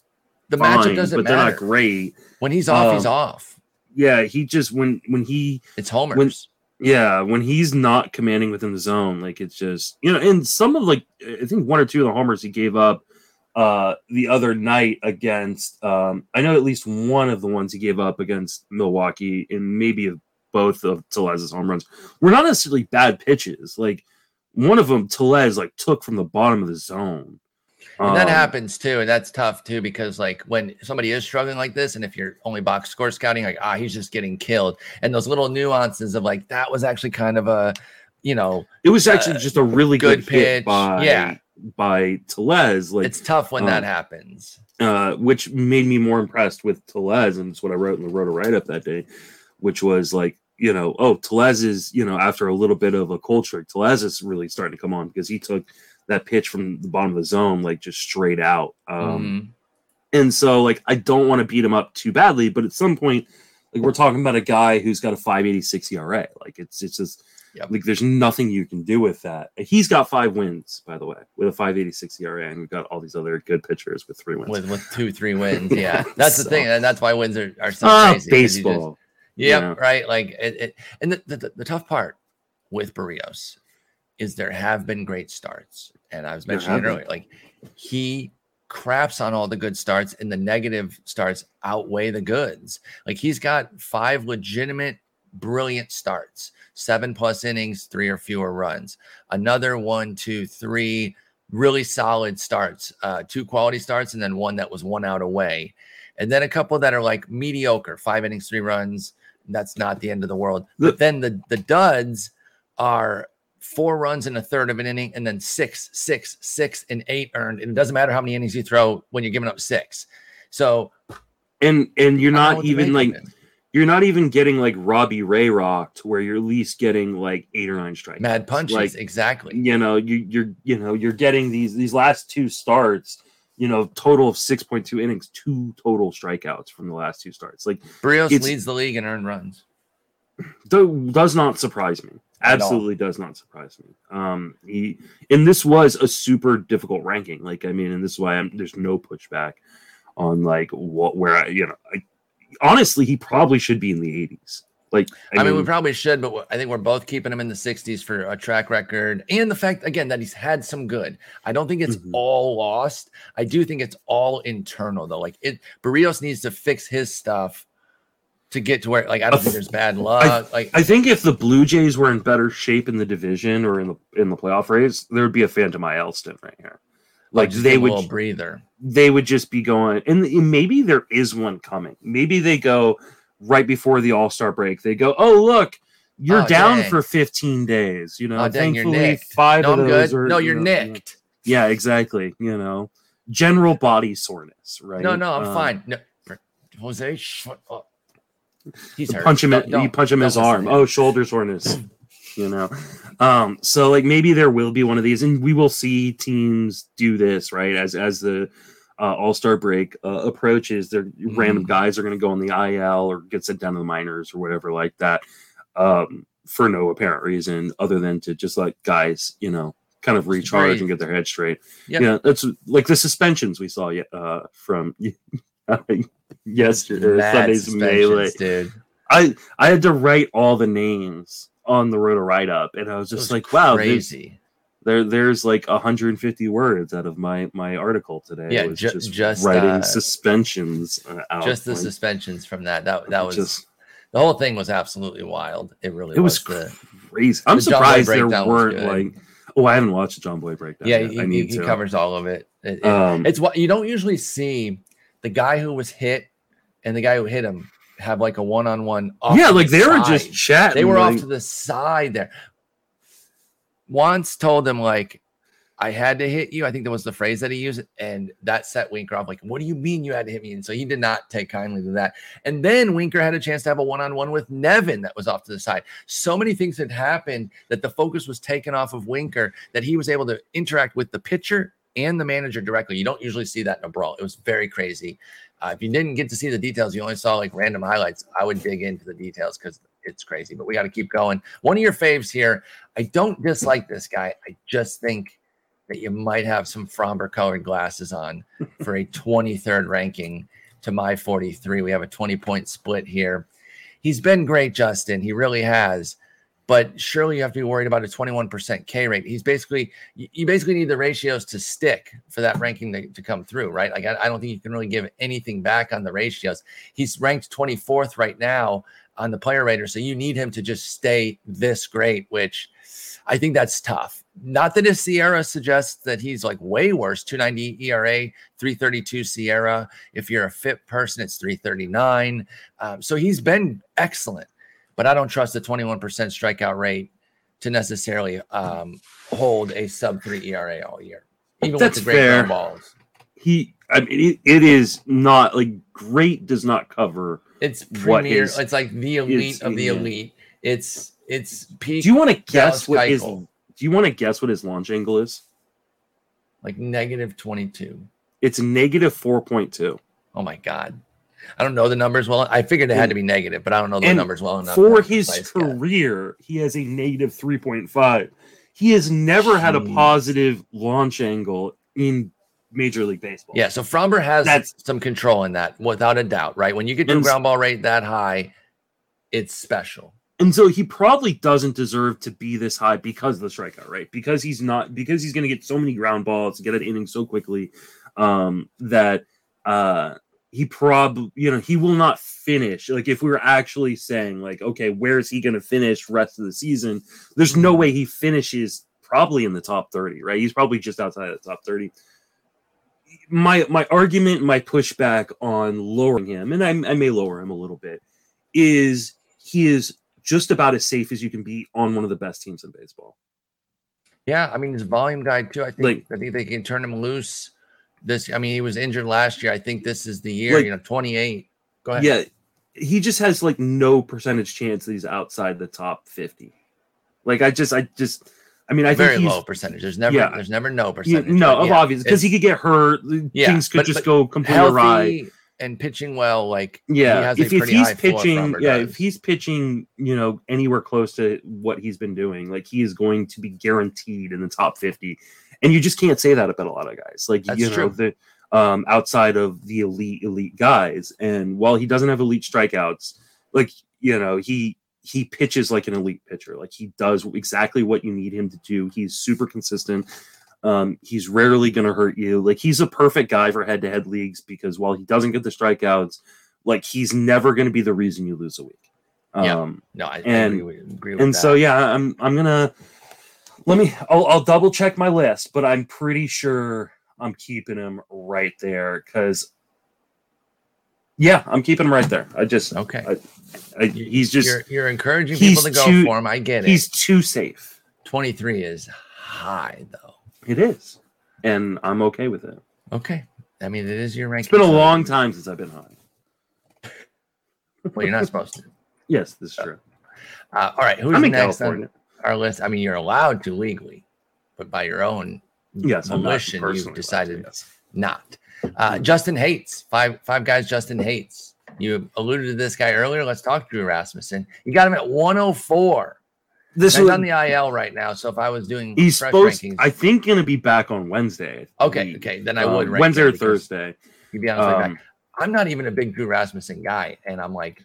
The fine, matchup doesn't but they're not matter. great. When he's off, he's Um, off. Yeah, he just when when he It's homers. Yeah, when he's not commanding within the zone, like it's just you know, and some of like I think one or two of the homers he gave up uh the other night against um I know at least one of the ones he gave up against Milwaukee and maybe both of Tellez's home runs were not necessarily bad pitches. Like one of them Tellez like took from the bottom of the zone. And that Um, happens too, and that's tough too because like when somebody is struggling like this, and if you're only box score scouting, like ah, he's just getting killed, and those little nuances of like that was actually kind of a, you know, It was actually uh, just a really good, good pitch. by Yeah. by Tellez. Like it's tough when that um, happens. uh, which made me more impressed with Tellez, and it's what I wrote in the Roto write up that day, which was like, you know, oh, Tellez is, you know, after a little bit of a cold streak, Tellez is really starting to come on because he took that pitch from the bottom of the zone, like just straight out. Um, Mhm. And so, like, I don't want to beat him up too badly, but at some point, like, we're talking about a guy who's got a 586 ERA. Like, it's, it's just, Yep. like, there's nothing you can do with that. He's got five wins, by the way, with a 586 ERA, and we've got all these other good pitchers with three wins. with with two three wins. Yeah, that's the thing, and that's why wins are, are so Ah, crazy. 'cause you just- baseball. Yep, Yeah. right. Like it, it and the, the the tough part with Berrios is there have been great starts, and I was mentioning it have been. earlier. Like he craps on all the good starts, and the negative starts outweigh the goods. Like he's got five legitimate, brilliant starts, seven plus innings, three or fewer runs. Another one, two, three really solid starts, uh, two quality starts, and then one that was one out away. And then a couple that are like mediocre, five innings, three runs. That's not the end of the world. But then the the duds are four runs in a third of an inning, and then six, six, six, and eight earned. And it doesn't matter how many innings you throw when you're giving up six. So and and you're not even like it. you're not even getting like Robbie Ray rocked, where you're at least getting like eight or nine strikes. mad punches. Like exactly. you know, you you're you know you're getting these these last two starts. You know, total of six point two innings, two total strikeouts from the last two starts. Like, Berrios leads the league in earned runs. do, does not surprise me. Absolutely does not surprise me. Um, he and this was a super difficult ranking. Like, I mean, and this is why I'm, there's no pushback on like what where I you know. I, honestly, he probably should be in the 80s. Like, I, mean, we probably should, but I think we're both keeping him in the 60s for a track record and the fact, again, that he's had some good. I don't think it's Mhm. all lost. I do think it's all internal, though. Like, it, Berrios needs to fix his stuff to get to where, like, I don't think there's bad luck. like, I think if the Blue Jays were in better shape in the division or in the in the playoff race, there would be a Phantom IL stint right here. Like they give him a would breather. they would just be going and maybe there is one coming. Maybe they go right before the All-Star break. They go, "Oh, look, you're Oh, down dang. for 15 days." You know, Oh, dang, you're thankfully 5 No, of I'm those good. are No, you you're know, nicked. Yeah, exactly, you know. General body soreness, right? No, no, I'm Um, fine. No, Jose, sh- oh. He's hurt. punch him Don't- in, you don't- punch him in his arm oh shoulder soreness you know um so like maybe there will be one of these and we will see teams do this right as as the uh, all-star break uh, approaches their random Mhm. guys are going to go on the il or get sent down to the minors or whatever like that um for no apparent reason other than to just like guys you know kind of recharge and get their head straight Yeah. yeah that's like the suspensions we saw uh from yesterday Mad sunday's melee dude. I I had to write all the names on the roto write up, and I was just was like, wow, crazy. there there's like 150 words out of my my article today. Yeah, was ju- just, just, writing uh, suspensions uh, out. Just the like, suspensions from that. That that was just the whole thing was absolutely wild. It really it was the, crazy. I'm the surprised there weren't like. Oh, I haven't watched the Jomboy breakdown. yeah. yet. He, I need he to. covers all of it. It- it- Um, it's what you don't usually see. The guy who was hit and the guy who hit him have like a one-on-one. yeah, like they were just chatting. They were like, off to the side there. Wantz told him like, I had to hit you. I think that was the phrase that he used, and that set Winker off. Like, what do you mean you had to hit me? And so he did not take kindly to that. And then Winker had a chance to have a one-on-one with Nevin that was off to the side. So many things had happened that the focus was taken off of Winker that he was able to interact with the pitcher and the manager directly. You don't usually see that in a brawl. It was very crazy. Uh, if you didn't get to see the details, you only saw like random highlights. I would dig into the details because it's crazy. But we got to keep going. One of your faves here. I don't dislike this guy. I just think that you might have some Framber colored glasses on for a 23rd ranking to my 43. We have a 20 point split here. He's been great, Justin. He really has. But surely you have to be worried about a 21% K rate. He's basically, you basically need the ratios to stick for that ranking to, to come through, right? Like, I, I don't think you can really give anything back on the ratios. He's ranked 24th right now on the player rater. So you need him to just stay this great, which I think that's tough. Not that his SIERA suggests that he's like way worse 290 ERA, 332 SIERA. If you're a FIP person, it's 339. Um, so he's been excellent, but I don't trust the 21% strikeout rate to necessarily um, hold a sub three ERA all year, even That's with the great fair. balls. he. I mean, it, it is not like great. Does not cover. It's What premier. is- it's like the elite of the yeah. elite. It's it's peak Do you want to Dallas guess what his? Do you want to guess what his launch angle is? like negative 22. It's negative four point two. Oh my god. I don't know the numbers well. I figured it had to be negative, but I don't know the And numbers well enough. For his career, he has a negative three point five. He has never had a positive launch angle in Major League Baseball. Yeah, so Framber has That's- some control in that, without a doubt, right? When you get to a ground ball rate that high, it's special. And so he probably doesn't deserve to be this high because of the strikeout right? because he's not because he's going to get so many ground balls, to get an inning so quickly um, that uh, he probably you know he will not finish. Like if we were actually saying like, okay, where is he going to finish rest of the season? There's no way he finishes probably in the top thirty, right? He's probably just outside of the top thirty. My my argument, my pushback on lowering him, and I, I may lower him a little bit, is he is just about as safe as you can be on one of the best teams in baseball. Yeah, I mean he's a volume guy too. I think Like- I think they can turn him loose. This, I mean, he was injured last year. I think this is the year. Like- you know, 28. Go ahead. Yeah, he just has like no percentage chance that he's outside the top 50. Like I just I just I mean I very think he's low percentage. There's never, Yeah. there's never no yeah, percentage. no, but of yeah, obvious because he could get hurt. Yeah, things could but- just but go completely awry. and pitching well. Like he Yeah, has a if, if he's pitching, yeah, does. if he's pitching, you know, anywhere close to what he's been doing, like he is going to be guaranteed in the top fifty. And you just can't say that about a lot of guys. Like That's you know, true. the um outside of the elite elite guys. And while he doesn't have elite strikeouts, like you know, he he pitches like an elite pitcher. Like he does exactly what you need him to do. He's super consistent. Um, he's rarely going to hurt you. Like he's a perfect guy for head-to-head leagues because while he doesn't get the strikeouts, like he's never going to be the reason you lose a week. Yeah. Um, no, I, I and- agree with, agree with and that. so yeah, I'm I'm gonna let me I'll, I'll double check my list, but I'm pretty sure I'm keeping him right there because yeah, I'm keeping him right there. I just okay. I, he's just you're, you're encouraging people to go too- for him. I get it. he's too safe. 23 is high though. It is, and I'm okay with it. Okay. I mean, it is your ranking. It's been a so- long time since I've been high. Well, you're not supposed to. Yes, this is true. Uh, all right. Who's I'm in next California. Our list? I mean, you're allowed to legally, but by your own Yes, volition, you've allowed to, decided yes. not. Uh, Justin hates five five guys. Justin hates. You alluded to this guy earlier. Let's talk Drew Rasmussen. You got him at 104. This is on the IL right now. So if I was doing he's fresh supposed. rankings, I think going to be back on Wednesday. Okay, okay, then I Um, would rank Wednesday or Thursday. You'd be honest Um. I'm not even a big Drew Rasmussen guy, and I'm like,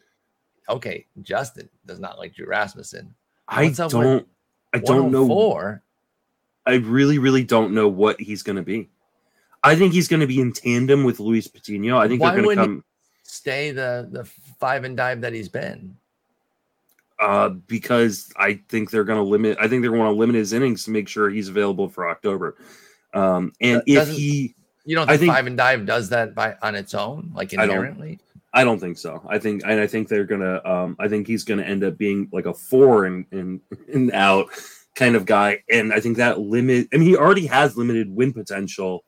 okay, Justin does not like Drew Rasmussen. I What's up with don't. I don't know. 104? I really, really don't know what he's going to be. I think he's going to be in tandem with Luis Patino. I think Why they're going to come Stay the the five and dive that he's been. uh, because I think they're going to limit. I think they're going to limit his innings to make sure he's available for October. Um, and That if he, You don't I think, think- five and dive does that by on its own, like inherently? I don't think so. I think and I think they're gonna um I think he's gonna end up being like a four and in, in, in out kind of guy. And I think that limit I mean he already has limited win potential.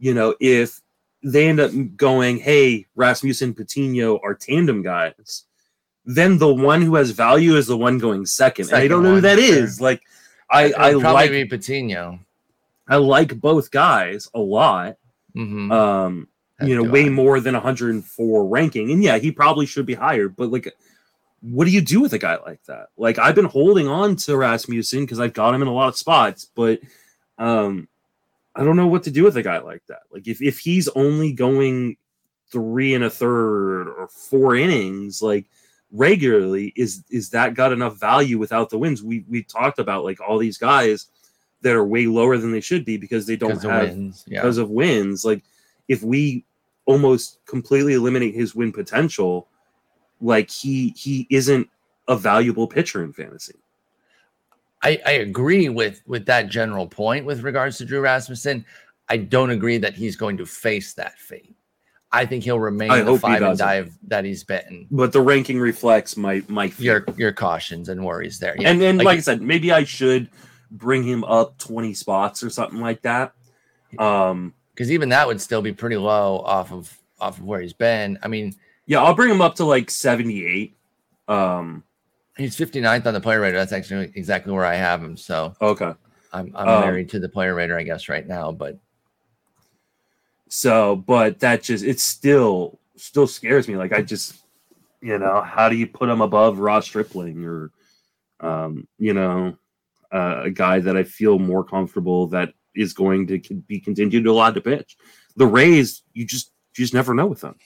You know, if they end up going, hey, Rasmussen Patino are tandem guys, then the one who has value is the one going second. second and I don't know who that sure. is. Like I, I probably like be Patino. I like both guys a lot. Mm-hmm. Um you know, way more than 104 ranking. And yeah, he probably should be higher, but like what do you do with a guy like that? Like I've been holding on to Rasmussen because I've got him in a lot of spots, but um I don't know what to do with a guy like that. Like if, if he's only going three and a third or four innings, like regularly, is is that got enough value without the wins? We we talked about like all these guys that are way lower than they should be because they don't because have of. Yeah. because of wins. Like if we almost completely eliminate his win potential, like he he isn't a valuable pitcher in fantasy. I, I agree with with that general point with regards to Drew Rasmussen. I don't agree that he's going to face that fate. I think he'll remain I the five and dive that he's been. But the ranking reflects my my your your cautions and worries there. Yeah. And then, like, like I said, maybe I should bring him up twenty spots or something like that. Um, because even that would still be pretty low off of off of where he's been. I mean, yeah, I'll bring him up to like seventy eight. Um, He's 59th on the player rater. That's actually exactly where I have him. So okay, I'm I'm um, married to the player rater, I guess, right now. But so, but that just it still still scares me. Like I just, you know, how do you put him above Ross Stripling or, um, you know, uh, a guy that I feel more comfortable that is going to be continued to allow to pitch. The Rays, you just you just never know with them.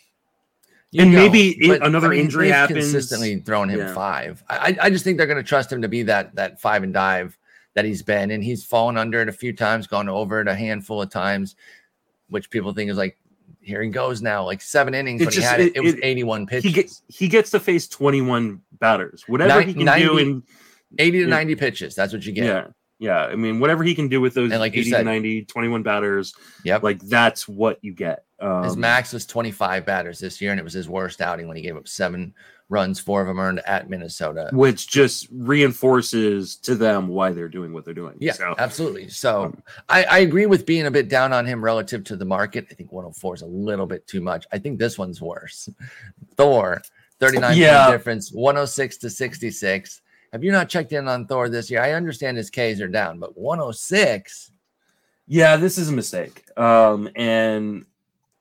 You and know, maybe but, another I mean, injury happens. Consistently throwing him yeah. five. I, I just think they're going to trust him to be that that five and dive that he's been, and he's fallen under it a few times, gone over it a handful of times, which people think is like, here he goes now, like seven innings when just, he had it, it, it was eighty-one pitches. He gets he gets to face twenty-one batters, whatever he can 90, do in eighty to ninety pitches. That's what you get. Yeah. Yeah, I mean, whatever he can do with those and like 80 said, to 90, 21 batters, yep. like that's what you get. Um, his max was 25 batters this year, and it was his worst outing when he gave up seven runs, four of them earned at Minnesota. Which just reinforces to them why they're doing what they're doing. Yeah, so, absolutely. So um, I, I, agree with being a bit down on him relative to the market. I think 104 is a little bit too much. I think this one's worse. Thor, 39 yeah. difference, 106 to 66. Have you not checked in on Thor this year? I understand his Ks are down, but 106. Yeah, this is a mistake. Um, and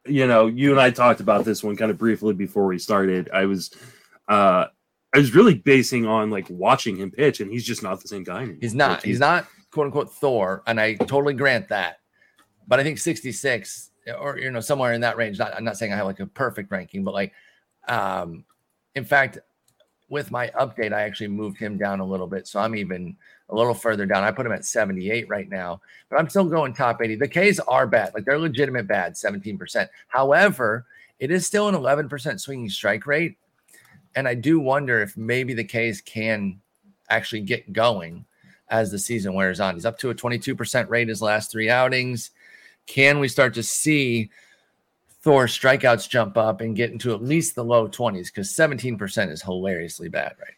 you know, you and I talked about this one kind of briefly before we started. I was uh I was really basing on like watching him pitch, and he's just not the same guy anymore. He's not. he's not quote unquote Thor, and I totally grant that. But I think 66 or you know somewhere in that range. Not, I'm not saying I have like a perfect ranking, but like, um, in fact, with my update, I actually moved him down a little bit. So I'm even a little further down. I put him at 78 right now, but I'm still going top 80. The Ks are bad, like they're legitimate bad, 17%. However, it is still an 11% swinging strike rate. And I do wonder if maybe the Ks can actually get going as the season wears on. He's up to a 22% rate his last three outings. Can we start to see Thor strikeouts jump up and get into at least the low 20s because 17% is hilariously bad, right?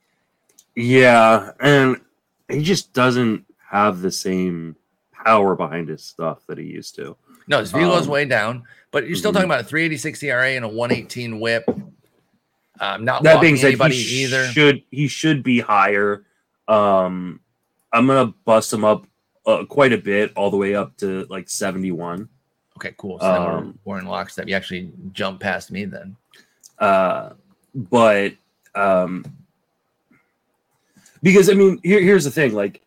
Yeah. And he just doesn't have the same power behind his stuff that he used to. No, his velo's um, way down, but you're still mm-hmm. talking about a 386 ERA and a 118 whip. Um, not that being said, he either. should he should be higher. Um, I'm gonna bust him up uh, quite a bit, all the way up to like 71. Okay, cool. So um, we're, we're in lockstep. You actually jump past me then. Uh, but um, because I mean, here, here's the thing: like,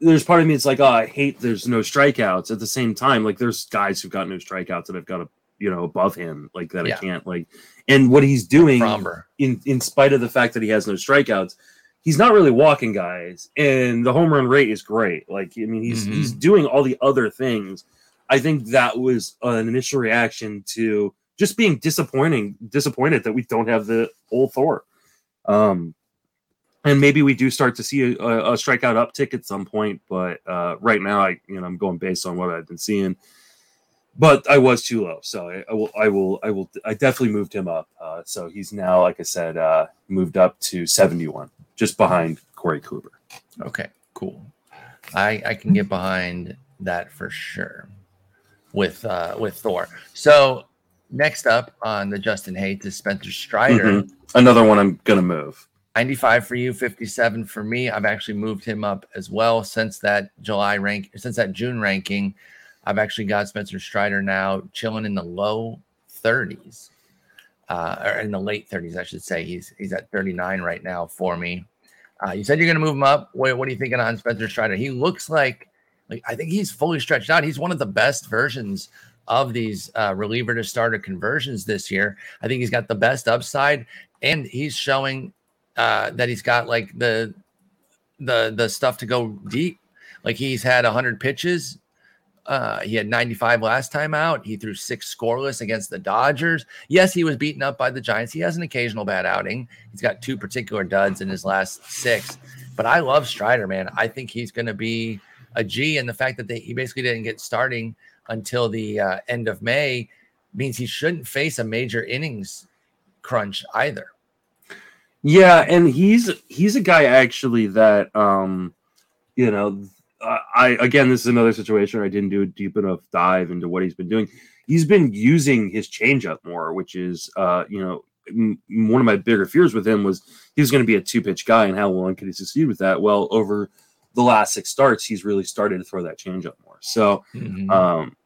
there's part of me it's like, oh, I hate there's no strikeouts. At the same time, like, there's guys who've got no strikeouts that I've got a you know, above him, like that yeah. I can't like. And what he's doing, Framber. in in spite of the fact that he has no strikeouts, he's not really walking guys, and the home run rate is great. Like, I mean, he's mm-hmm. he's doing all the other things I think that was an initial reaction to just being disappointing, disappointed that we don't have the old Thor. Um, and maybe we do start to see a, a strikeout uptick at some point, but uh, right now, I you know I'm going based on what I've been seeing. but I was too low, so I, I, will, I will, I will, I definitely moved him up. Uh, so he's now, like I said, uh, moved up to 71, just behind Corey Kluber. Okay, cool. I I can get behind that for sure with uh with Thor. So next up on the Justin Hate is Spencer Strider. Mhm. Another one I'm gonna move. 95 for you, 57 for me. I've actually moved him up as well since that July rank, since that June ranking. I've actually got Spencer Strider now chilling in the low 30s, uh, or in the late 30s, I should say. He's he's at 39 right now for me. Uh, you said you're going to move him up. What, what are you thinking on Spencer Strider? He looks like, like I think he's fully stretched out. He's one of the best versions of these uh, reliever to starter conversions this year. I think he's got the best upside, and he's showing uh, that he's got like the the the stuff to go deep. Like he's had 100 pitches. Uh, he had 95 last time out. He threw six scoreless against the Dodgers. Yes, he was beaten up by the Giants. He has an occasional bad outing. He's got two particular duds in his last six. But I love Strider, man. I think he's going to be a G. And the fact that they, he basically didn't get starting until the uh, end of May means he shouldn't face a major innings crunch either. Yeah, and he's he's a guy actually that um, you know, I again this is another situation where I didn't do a deep enough dive into what he's been doing. He's been using his changeup more, which is uh, you know, one of my bigger fears with him was he was going to be a two pitch guy, and how long could he succeed with that? Well, over the last six starts, he's really started to throw that changeup more. So, Mhm. um,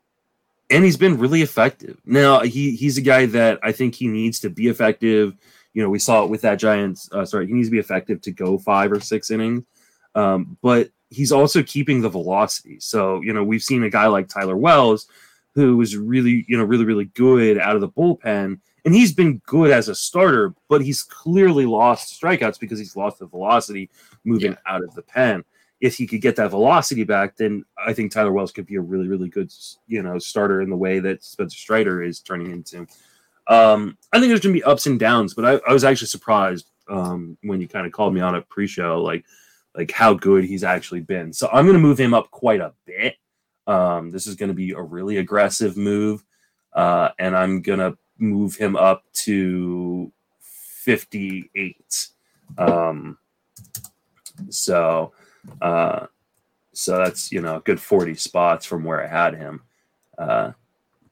and he's been really effective. Now he he's a guy that I think he needs to be effective. You know, we saw it with that Giants. Uh, sorry, he needs to be effective to go five or six innings. Um, but he's also keeping the velocity. So you know, we've seen a guy like Tyler Wells, who was really you know really really good out of the bullpen, and he's been good as a starter, but he's clearly lost strikeouts because he's lost the velocity moving out of the pen if he could get that velocity back, then I think Tyler Wells could be a really, really good, you know, starter in the way that Spencer Strider is turning into. Um, I think there's going to be ups and downs, but I, I was actually surprised um, when you kind of called me on a pre-show, like like how good he's actually been. So I'm going to move him up quite a bit. Um, this is going to be a really aggressive move, uh, and I'm going to move him up to 58. Um, so uh, so that's you know a good 40 spots from where I had him. Uh,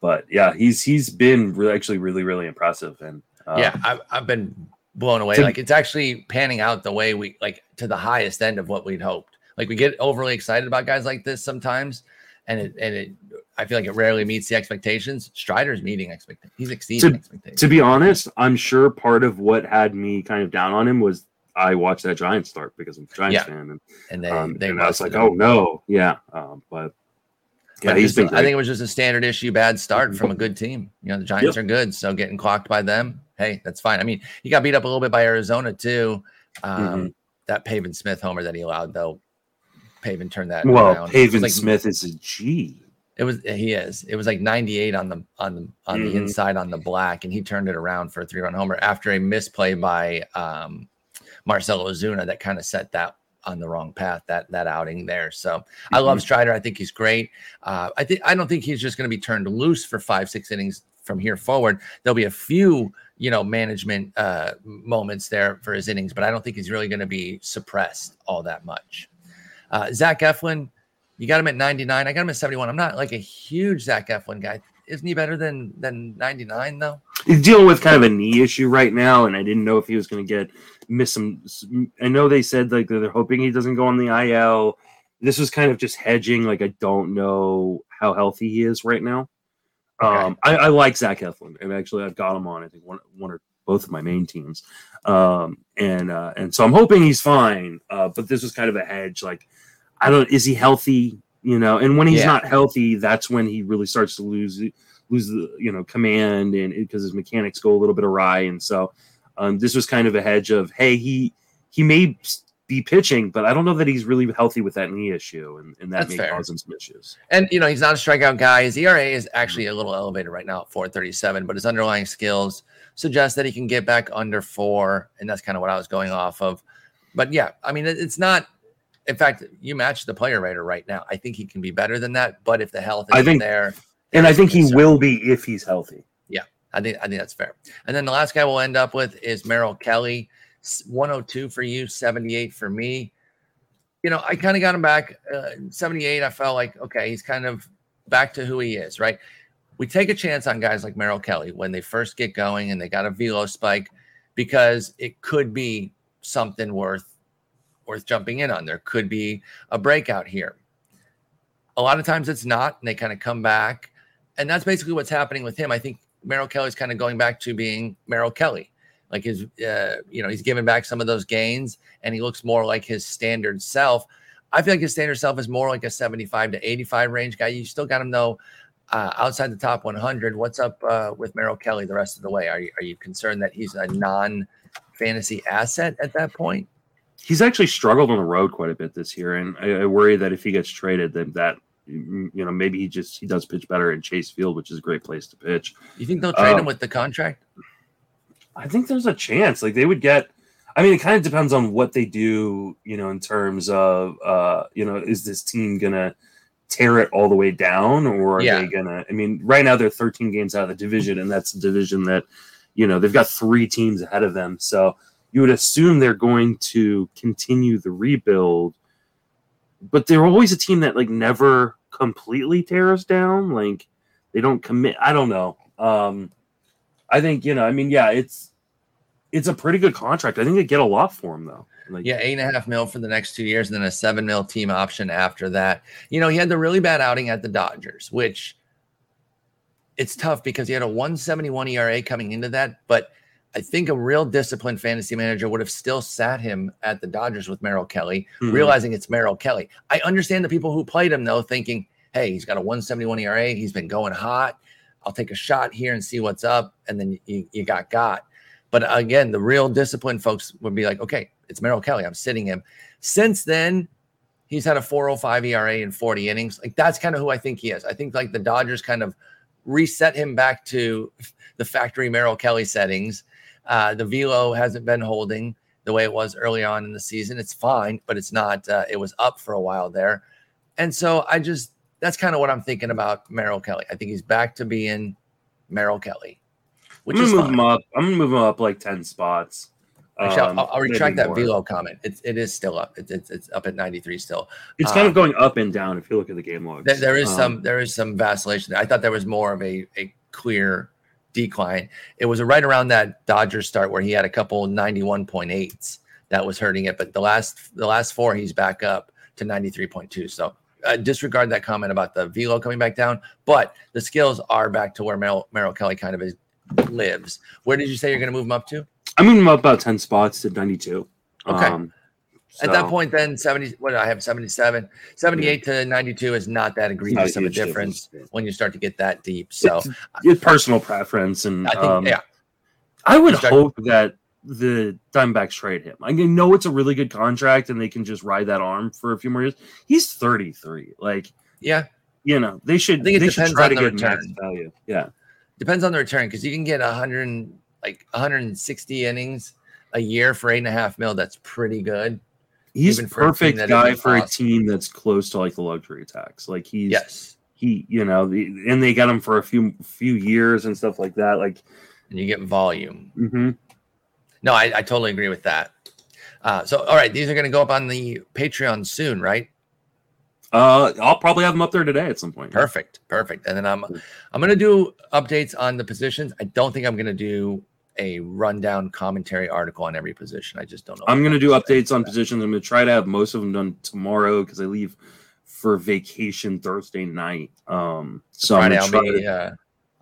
but yeah, he's he's been really, actually really really impressive and uh, yeah, I've, I've been blown away. to- like it's actually panning out the way we like to the highest end of what we'd hoped. Like we get overly excited about guys like this sometimes, and it and it I feel like it rarely meets the expectations. Strider's meeting expectations. He's exceeding expectations. To be honest, I'm sure part of what had me kind of down on him was I watched that Giants start because I'm a Giants Yeah. fan, and, and they um, they and I was like, oh no, yeah, um, but yeah, But he's been. I think it was just a standard issue bad start from a good team. You know, the Giants are good, so getting clocked by them, hey, that's fine. I mean, he got beat up a little bit by Arizona too. Um, Mm-hmm. That Pavin Smith homer that he allowed, though, Pavin turned that well, around. Pavin like- Smith is a G. It was he is. It was like 98 on the on the on the Mhm. inside on the black, and he turned it around for a three run homer after a misplay by um, Marcell Ozuna that kind of set that on the wrong path that that outing there. So I Mm-hmm. love Strider. I think he's great. Uh, I think I don't think he's just going to be turned loose for five six innings from here forward. There'll be a few you know management uh, moments there for his innings, but I don't think he's really going to be suppressed all that much. Uh, Zach Eflin. You got him at 99. I got him at 71. I'm not like a huge Zach Eflin guy. Isn't he better than than 99 though? He's dealing with kind of a knee issue right now, and I didn't know if he was going to get miss some. I know they said like they're hoping he doesn't go on the IL. This was kind of just hedging. Like I don't know how healthy he is right now. Um, I, I like Zach Eflin, and actually I've got him on. I think one one or both of my main teams, um, and uh, and so I'm hoping he's fine. Uh, but this was kind of a hedge. Like I don't. Is he healthy? You know, and when he's Yeah. not healthy, that's when he really starts to lose lose the you know command and because his mechanics go a little bit awry. And so um, this was kind of a hedge of hey he he may be pitching, but I don't know that he's really healthy with that knee issue, and, and that That's may fair. cause him some issues. And you know, he's not a strikeout guy. His ERA is actually a little elevated right now at 437, but his underlying skills suggest that he can get back under four. And that's kind of what I was going off of. But yeah, I mean, it's not in fact, you match the player rater right now. I think he can be better than that, but if the health I isn't think- there, And I think he will be if he's healthy. I think I think that's fair. And then the last guy we'll end up with is Merrill Kelly, 102 for you, 78 for me. You know, I kind of got him back uh, 78. I felt like okay, he's kind of back to who he is, right? We take a chance on guys like Merrill Kelly when they first get going and they got a velo spike because it could be something worth worth jumping in on. There could be a breakout here. A lot of times it's not, and they kind of come back. And that's basically what's happening with him. I think Merrill Kelly's kind of going back to being Merrill Kelly. Like his, uh, you know, he's giving back some of those gains and he looks more like his standard self. I feel like his standard self is more like a 75 to 85 range guy. You still got him though uh, outside the top 100. What's up uh, with Merrill Kelly the rest of the way? Are you, are you concerned that he's a non fantasy asset at that point? He's actually struggled on the road quite a bit this year, and I, I worry that if he gets traded, that that you know maybe he just he does pitch better in Chase Field, which is a great place to pitch. You think they'll trade um, him with the contract? I think there's a chance. Like they would get. I mean, it kind of depends on what they do. You know, in terms of uh, you know, is this team gonna tear it all the way down, or are yeah. they gonna? I mean, right now they're 13 games out of the division, and that's a division that you know they've got three teams ahead of them. So you would assume they're going to continue the rebuild, but they're always a team that like never completely tear us down. Like they don't commit. I don't know. Um, I think you know. I mean, yeah, it's it's a pretty good contract. I think they get a lot for him though. Like, yeah, eight and a half mil for the next two years, and then a seven mil team option after that. You know, he had the really bad outing at the Dodgers, which it's tough because he had a 171 ERA coming into that, but I think a real disciplined fantasy manager would have still sat him at the Dodgers with Merrill Kelly, mm-hmm. realizing it's Merrill Kelly. I understand the people who played him though, thinking, "Hey, he's got a 171 ERA. He's been going hot. I'll take a shot here and see what's up." And then you, you got got. But again, the real disciplined folks would be like, "Okay, it's Merrill Kelly. I'm sitting him." Since then, he's had a 405 ERA in 40 innings. Like that's kind of who I think he is. I think like the Dodgers kind of reset him back to the factory Merrill Kelly settings uh, the velo hasn't been holding the way it was early on in the season. It's fine, but it's not. Uh, it was up for a while there, and so I just that's kind of what I'm thinking about Merrill Kelly. I think he's back to being Merrill Kelly. Which I'm gonna move fine. him up. I'm gonna move him up like ten spots. Actually, um, I'll, I'll, retract that more. velo comment. It's it is still up. It's it's, it's up at 93 still. It's kind of um, going up and down if you look at the game logs. there, there is um, some there is some vacillation. There. I thought there was more of a a clear decline. It was right around that Dodgers start where he had a couple 91.8s that was hurting it, but the last the last four he's back up to 93.2. So uh, disregard that comment about the velo coming back down, but the skills are back to where Merrill, Merrill Kelly kind of is lives. Where did you say you're going to move him up to? I'm moving him up about 10 spots to 92. Okay. Um, so, At that point, then 70, what I have 77, 78 yeah. to 92 is not that egregious not of a difference, difference, when you start to get that deep. So it's, it's personal preference. And I think, um, yeah, I would hope that the Diamondbacks trade him. I know it's a really good contract and they can just ride that arm for a few more years. He's 33. Like, yeah, you know, they should, they should try to get return. max value. Yeah. Depends on the return because you can get 100, like 160 innings a year for eight and a half mil. That's pretty good he's a perfect guy for a team that's close to like the luxury tax. Like he's yes, he you know, the, and they got him for a few few years and stuff like that. Like, and you get volume. Mm-hmm. No, I, I totally agree with that. Uh, so all right, these are going to go up on the Patreon soon, right? Uh, I'll probably have them up there today at some point. Perfect, perfect. And then I'm I'm gonna do updates on the positions. I don't think I'm gonna do a rundown commentary article on every position. I just don't know. I'm going to do updates on positions. I'm going to try to have most of them done tomorrow because I leave for vacation Thursday night. Um, so Friday, I'll be. To, uh,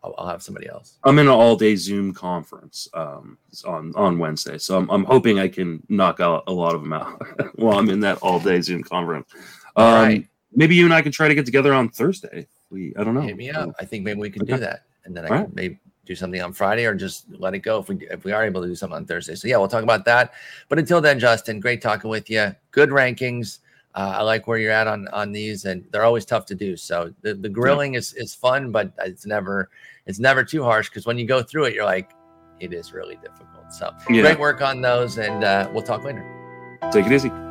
I'll, I'll, have somebody else. I'm in an all day Zoom conference um, on on Wednesday, so I'm, I'm hoping I can knock out a lot of them out while I'm in that all day Zoom conference. Um, right. Maybe you and I can try to get together on Thursday. We I don't know. Hit me up. I think maybe we can okay. do that, and then I can maybe do something on Friday or just let it go if we if we are able to do something on Thursday. So yeah, we'll talk about that. But until then, Justin, great talking with you. Good rankings. Uh, I like where you're at on on these, and they're always tough to do. So the, the grilling yeah. is is fun, but it's never it's never too harsh because when you go through it, you're like, it is really difficult. So yeah. great work on those, and uh, we'll talk later. Take it easy.